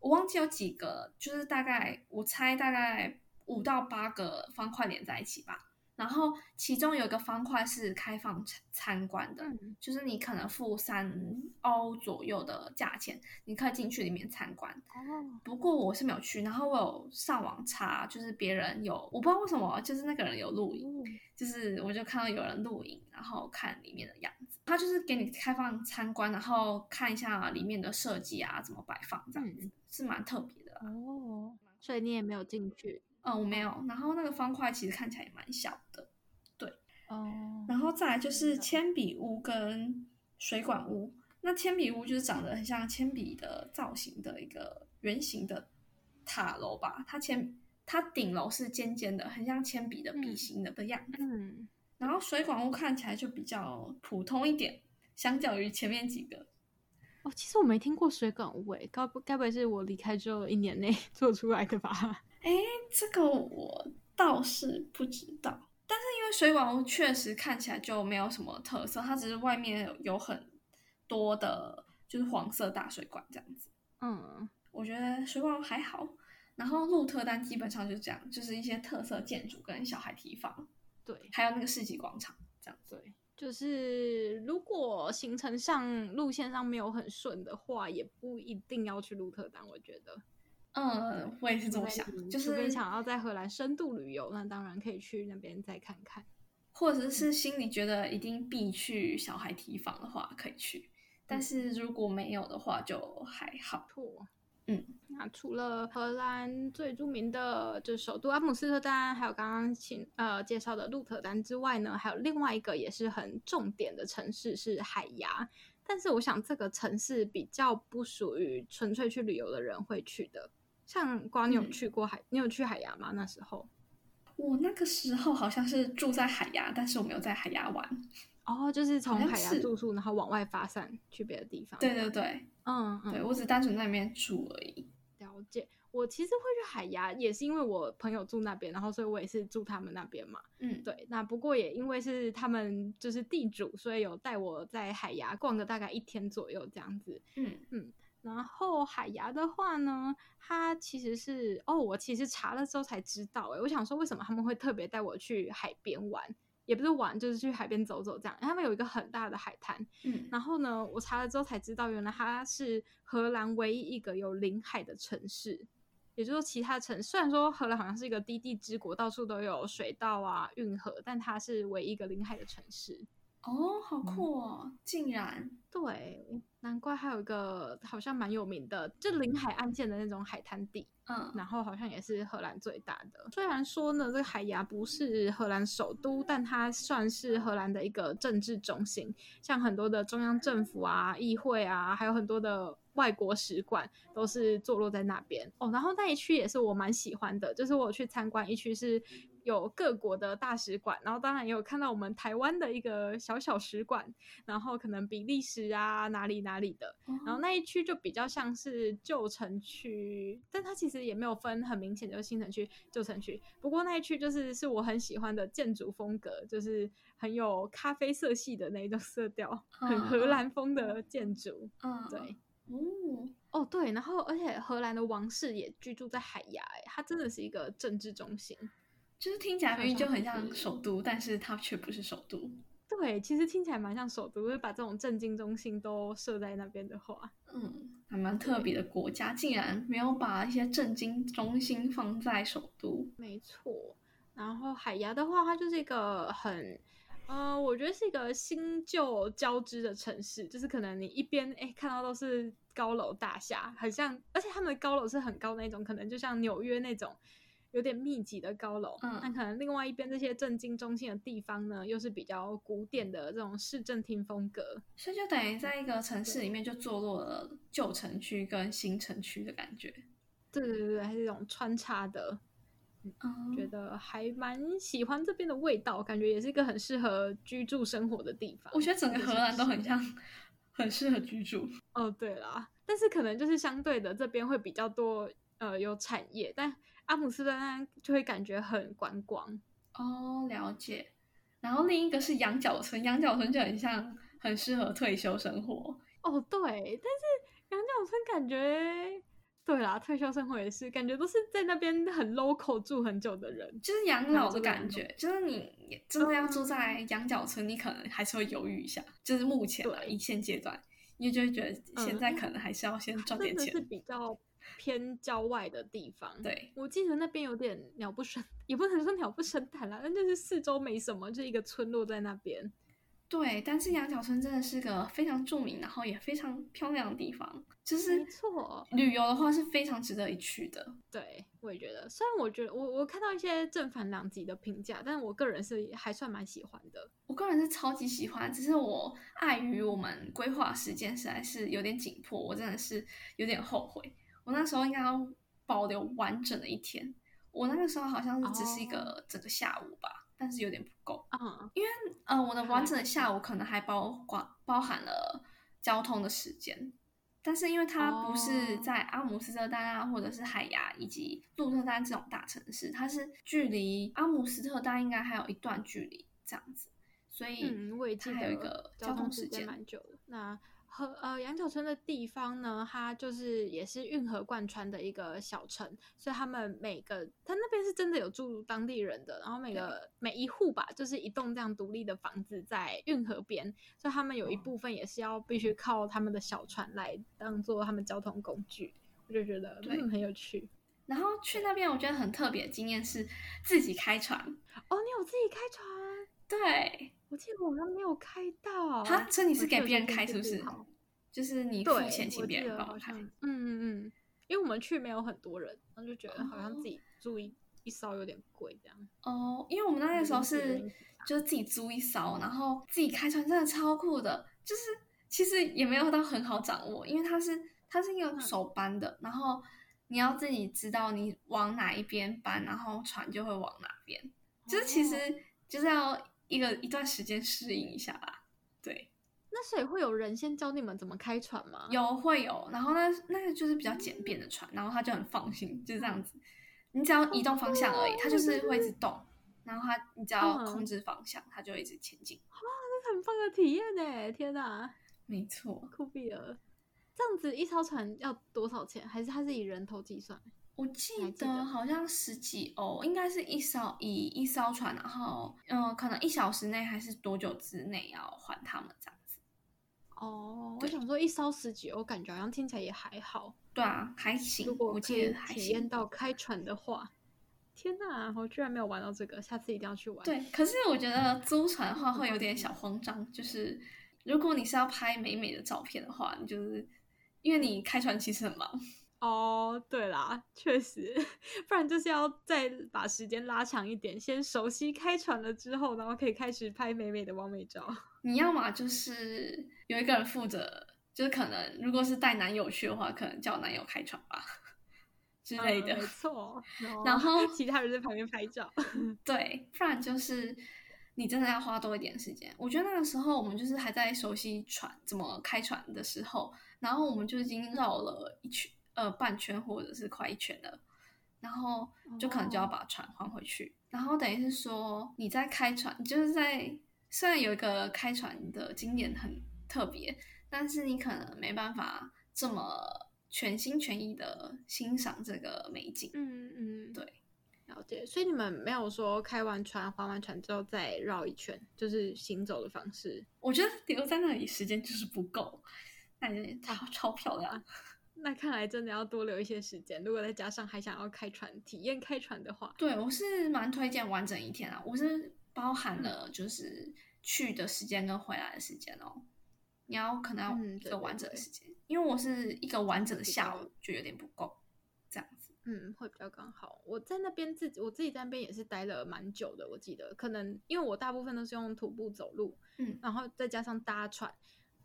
我忘记有几个，就是大概我猜大概五到八个方块连在一起吧。然后其中有一个方块是开放参观的，嗯、就是你可能付三欧左右的价钱，你可以进去里面参观。哦、不过我是没有去，然后我有上网查，就是别人有，我不知道为什么，就是那个人有录影，嗯、就是我就看到有人录影，然后看里面的样子。他就是给你开放参观，然后看一下里面的设计啊，怎么摆放，这样子、嗯、是蛮特别的。哦，所以你也没有进去。嗯，我没有。然后那个方块其实看起来也蛮小的，对。哦。然后再来就是铅笔屋跟水管屋。那铅笔屋就是长得很像铅笔的造型的一个圆形的塔楼吧？它前它顶楼是尖尖的，很像铅笔的笔形的的样子。嗯。然后水管屋看起来就比较普通一点，相较于前面几个。哦，其实我没听过水管屋诶，该不该不会是我离开之后一年内 *laughs* 做出来的吧？哎，这个我倒是不知道，但是因为水管屋确实看起来就没有什么特色，它只是外面有很多的，就是黄色大水管这样子。嗯，我觉得水管屋还好。然后鹿特丹基本上就是这样，就是一些特色建筑跟小孩提房，对，还有那个世纪广场这样子。对，就是如果行程上路线上没有很顺的话，也不一定要去鹿特丹，我觉得。嗯，我也是这么想，嗯、就是你想要在荷兰深度旅游，那当然可以去那边再看看，或者是心里觉得一定必去小孩提防的话，可以去。但是如果没有的话，就还好。错，嗯，那除了荷兰最著名的就是首都阿姆斯特丹，还有刚刚请呃介绍的鹿特丹之外呢，还有另外一个也是很重点的城市是海牙。但是我想这个城市比较不属于纯粹去旅游的人会去的。像瓜，你有去过海？嗯、你有去海牙吗？那时候，我那个时候好像是住在海牙，但是我没有在海牙玩。哦，就是从海牙住宿，然后往外发散去别的地方。对对对，嗯，对，我只单纯在那边住而已。了解。我其实会去海牙，也是因为我朋友住那边，然后所以我也是住他们那边嘛。嗯，对。那不过也因为是他们就是地主，所以有带我在海牙逛个大概一天左右这样子。嗯嗯。然后海牙的话呢，它其实是哦，我其实查了之后才知道，诶，我想说为什么他们会特别带我去海边玩，也不是玩，就是去海边走走这样。他们有一个很大的海滩，嗯，然后呢，我查了之后才知道，原来它是荷兰唯一一个有临海的城市，也就是说，其他城虽然说荷兰好像是一个低地之国，到处都有水道啊、运河，但它是唯一一个临海的城市。哦，好酷哦！嗯、竟然对，难怪还有一个好像蛮有名的，就临海岸线的那种海滩地，嗯，然后好像也是荷兰最大的。虽然说呢，这个海牙不是荷兰首都，但它算是荷兰的一个政治中心，像很多的中央政府啊、议会啊，还有很多的外国使馆都是坐落在那边哦。然后那一区也是我蛮喜欢的，就是我去参观一区是。有各国的大使馆，然后当然也有看到我们台湾的一个小小使馆，然后可能比利时啊哪里哪里的，然后那一区就比较像是旧城区，但它其实也没有分很明显就是新城区、旧城区。不过那一区就是是我很喜欢的建筑风格，就是很有咖啡色系的那一种色调，很荷兰风的建筑。嗯，对，哦哦对，然后而且荷兰的王室也居住在海牙，哎，它真的是一个政治中心。就是听起来明明就很像首都，但是它却不是首都。对，其实听起来蛮像首都，就是把这种政经中心都设在那边的话，嗯，还蛮特别的国家，竟然没有把一些政经中心放在首都。没错，然后海牙的话，它就是一个很，呃，我觉得是一个新旧交织的城市，就是可能你一边哎看到都是高楼大厦，很像，而且他们的高楼是很高那种，可能就像纽约那种。有点密集的高楼，嗯，那可能另外一边这些政经中心的地方呢，又是比较古典的这种市政厅风格，所以就等于在一个城市里面就坐落了旧城区跟新城区的感觉。对对对，还是这种穿插的。嗯，觉得还蛮喜欢这边的味道，感觉也是一个很适合居住生活的地方。我觉得整个荷兰都很像，很适合居住。哦，对啦，但是可能就是相对的，这边会比较多呃有产业，但阿姆斯特丹就会感觉很观光。哦，了解。然后另一个是羊角村，羊角村就很像，很适合退休生活。哦，对，但是羊角村感觉。对啦，退休生活也是，感觉都是在那边很 local 住很久的人，就是养老的感觉。就是你真的要住在羊角村，你可能还是会犹豫一下。就是目前的一线阶段，你就会觉得现在可能还是要先赚点钱。是比较偏郊外的地方。对，我记得那边有点鸟不生，也不能说鸟不生蛋啦，但就是四周没什么，就一个村落在那边。对，但是羊角村真的是个非常著名，然后也非常漂亮的地方。就是没错，旅游的话是非常值得一去的。对，我也觉得。虽然我觉得我我看到一些正反两极的评价，但是我个人是还算蛮喜欢的。我个人是超级喜欢，只是我碍于我们规划时间实在是有点紧迫，我真的是有点后悔。我那时候应该要保留完整的一天，我那个时候好像是只是一个整个下午吧。Oh. 但是有点不够，嗯，因为呃，我的完整的下午可能还包括包含了交通的时间，但是因为它不是在阿姆斯特丹啊，或者是海牙以及鹿特丹这种大城市，它是距离阿姆斯特丹应该还有一段距离这样子，所以嗯，我也记得还有一个交通时间蛮久的。那和呃羊角村的地方呢，它就是也是运河贯穿的一个小城，所以他们每个他那边是真的有住当地人的，然后每个每一户吧，就是一栋这样独立的房子在运河边，所以他们有一部分也是要必须靠他们的小船来当做他们交通工具，我就觉得嗯很有趣。然后去那边我觉得很特别的经验是自己开船哦，你有自己开船？对。我记得我们没有开到，哈，所以你是给别人开是不是？就是你付钱请别人帮我开。嗯嗯嗯，因为我们去没有很多人，然后就觉得好像自己租一一艘有点贵这样。哦，因为我们那个时候是就是自己租一艘，然后自己开船，真的超酷的。就是其实也没有到很好掌握，因为它是它是一个手搬的，然后你要自己知道你往哪一边搬，然后船就会往哪边。就是其实就是要。一个一段时间适应一下吧，对。那所以会有人先教你们怎么开船吗？有，会有。然后呢，那个就是比较简便的船，然后他就很放心，就是这样子。你只要移动方向而已，它就是会一直动。然后它，你只要控制方向，它就一直前进。哇，那很棒的体验呢！天哪，没错，酷毙了。这样子一艘船要多少钱？还是它是以人头计算？我记得好像十几欧，应该是一艘以一艘船，然后嗯、呃，可能一小时内还是多久之内要还他们这样子。哦，我想说一艘十几欧，感觉好像听起来也还好。对啊，还行。如果我可以体验到开船的话，天哪，我居然没有玩到这个，下次一定要去玩。对，可是我觉得租船的话会有点小慌张，就是如果你是要拍美美的照片的话，你就是因为你开船其实很忙。哦，oh, 对啦，确实，*laughs* 不然就是要再把时间拉长一点，先熟悉开船了之后，然后可以开始拍美美的完美照。*laughs* 你要嘛就是有一个人负责，就是可能如果是带男友去的话，可能叫男友开船吧之类的。嗯、没错，然后其他人在旁边拍照。*laughs* 对，不然就是你真的要花多一点时间。我觉得那个时候我们就是还在熟悉船怎么开船的时候，然后我们就已经绕了一圈。呃，半圈或者是快一圈的，然后就可能就要把船还回去，oh. 然后等于是说你在开船，就是在虽然有一个开船的经验很特别，但是你可能没办法这么全心全意的欣赏这个美景。嗯嗯，对，了解。所以你们没有说开完船、划完船之后再绕一圈，就是行走的方式？我觉得留在那里时间就是不够，感觉超超漂亮。那看来真的要多留一些时间。如果再加上还想要开船体验开船的话，对，我是蛮推荐完整一天啊。我是包含了就是去的时间跟回来的时间哦。你要可能要一个完整的时间，嗯、因为我是一个完整的下午就有点不够，这样子。嗯，会比较刚好。我在那边自己，我自己在那边也是待了蛮久的。我记得可能因为我大部分都是用徒步走路，嗯，然后再加上搭船，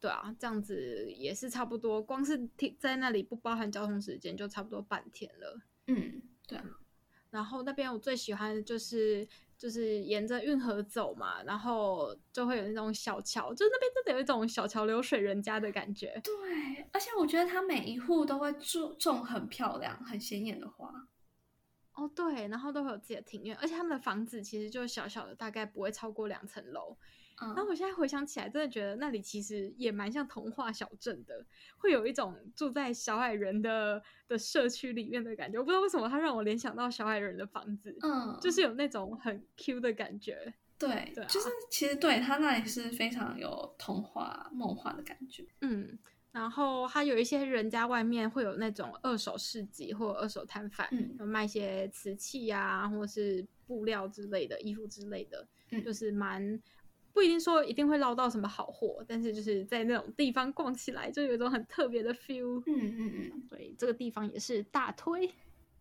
对啊，这样子也是差不多。光是停在那里不包含交通时间，就差不多半天了。嗯，对。然后那边我最喜欢的就是。就是沿着运河走嘛，然后就会有那种小桥，就那边真的有一种小桥流水人家的感觉。对，而且我觉得它每一户都会种种很漂亮、很显眼的花。哦，对，然后都会有自己的庭院，而且他们的房子其实就小小的，大概不会超过两层楼。嗯，然后我现在回想起来，真的觉得那里其实也蛮像童话小镇的，会有一种住在小矮人的的社区里面的感觉。我不知道为什么它让我联想到小矮人的房子，嗯，就是有那种很 Q 的感觉。对，对啊，就是其实对它那里是非常有童话梦幻的感觉。嗯。然后还有一些人家外面会有那种二手市集或二手摊贩，嗯，有卖一些瓷器啊，或者是布料之类的衣服之类的，嗯，就是蛮不一定说一定会捞到什么好货，但是就是在那种地方逛起来就有一种很特别的 feel，嗯嗯嗯，对，这个地方也是大推。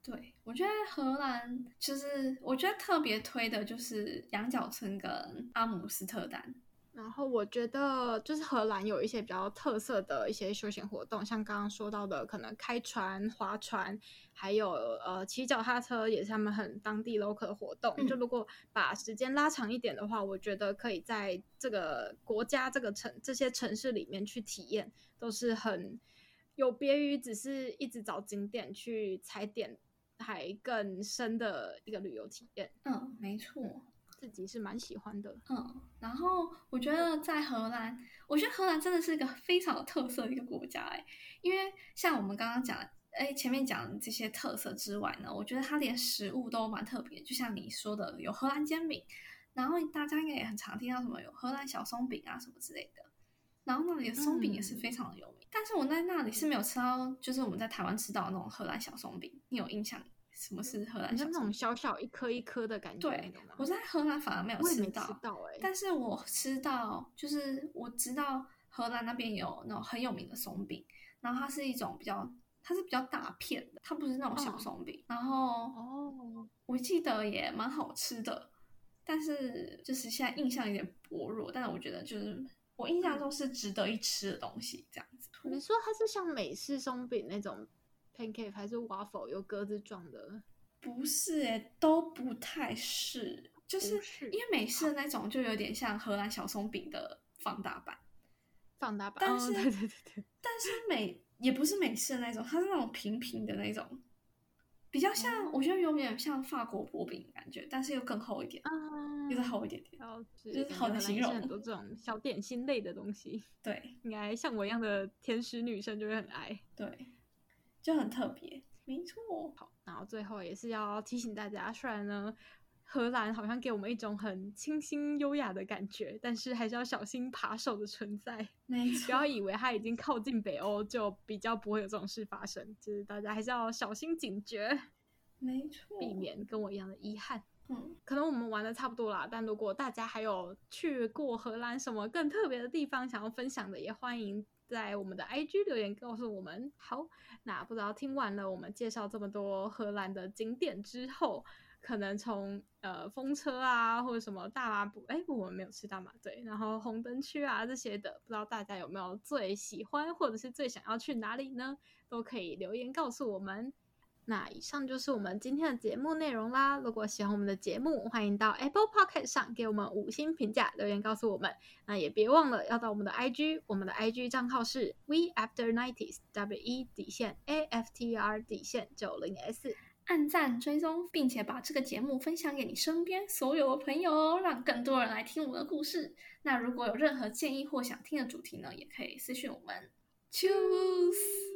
对，我觉得荷兰就是我觉得特别推的就是羊角村跟阿姆斯特丹。然后我觉得就是荷兰有一些比较特色的一些休闲活动，像刚刚说到的，可能开船、划船，还有呃骑脚踏车，也是他们很当地 local 的活动。嗯、就如果把时间拉长一点的话，我觉得可以在这个国家、这个城、这些城市里面去体验，都是很有别于只是一直找景点去踩点，还更深的一个旅游体验。嗯，没错。自己是蛮喜欢的，嗯，然后我觉得在荷兰，我觉得荷兰真的是一个非常有特色的一个国家，哎，因为像我们刚刚讲的，哎，前面讲的这些特色之外呢，我觉得它连食物都蛮特别，就像你说的，有荷兰煎饼，然后大家应该也很常听到什么有荷兰小松饼啊什么之类的，然后那里的松饼也是非常的有名，嗯，但是我在那里是没有吃到，就是我们在台湾吃到的那种荷兰小松饼，你有印象？什么是荷兰？是那种小小一颗一颗的感觉。对，我在荷兰反而没有吃到，吃到欸、但是我吃到，就是我知道荷兰那边有那种很有名的松饼，然后它是一种比较，它是比较大片的，它不是那种小松饼。哦、然后哦，我记得也蛮好吃的，但是就是现在印象有点薄弱，但是我觉得就是我印象中是值得一吃的东西，这样子。你说它是像美式松饼那种？pancake 还是 waffle 有格子状的？不是诶、欸，都不太是，就是因为美式的那种就有点像荷兰小松饼的放大版，放大版。但是，哦、对对对对，但是美也不是美式的那种，它是那种平平的那种，比较像，嗯、我觉得有点像法国薄饼的感觉，但是又更厚一点，嗯，又再厚一点点，就是好难形容。很多这种小点心类的东西，对，应该像我一样的甜食女生就会很爱，对。就很特别，没错。好，然后最后也是要提醒大家，虽然呢，荷兰好像给我们一种很清新优雅的感觉，但是还是要小心扒手的存在。*laughs* 没错，不要以为它已经靠近北欧，就比较不会有这种事发生。就是大家还是要小心警觉，没错，避免跟我一样的遗憾。嗯，可能我们玩的差不多啦，但如果大家还有去过荷兰什么更特别的地方想要分享的，也欢迎。在我们的 IG 留言告诉我们。好，那不知道听完了我们介绍这么多荷兰的景点之后，可能从呃风车啊，或者什么大麻布，哎，我们没有吃大麻，对，然后红灯区啊这些的，不知道大家有没有最喜欢或者是最想要去哪里呢？都可以留言告诉我们。那以上就是我们今天的节目内容啦。如果喜欢我们的节目，欢迎到 Apple Podcast 上给我们五星评价，留言告诉我们。那也别忘了要到我们的 IG，我们的 IG 账号是 We After Nineties W E 底线 A F T R 底线九零 S，按赞追踪，并且把这个节目分享给你身边所有的朋友哦，让更多人来听我们的故事。那如果有任何建议或想听的主题呢，也可以私讯我们。Choose。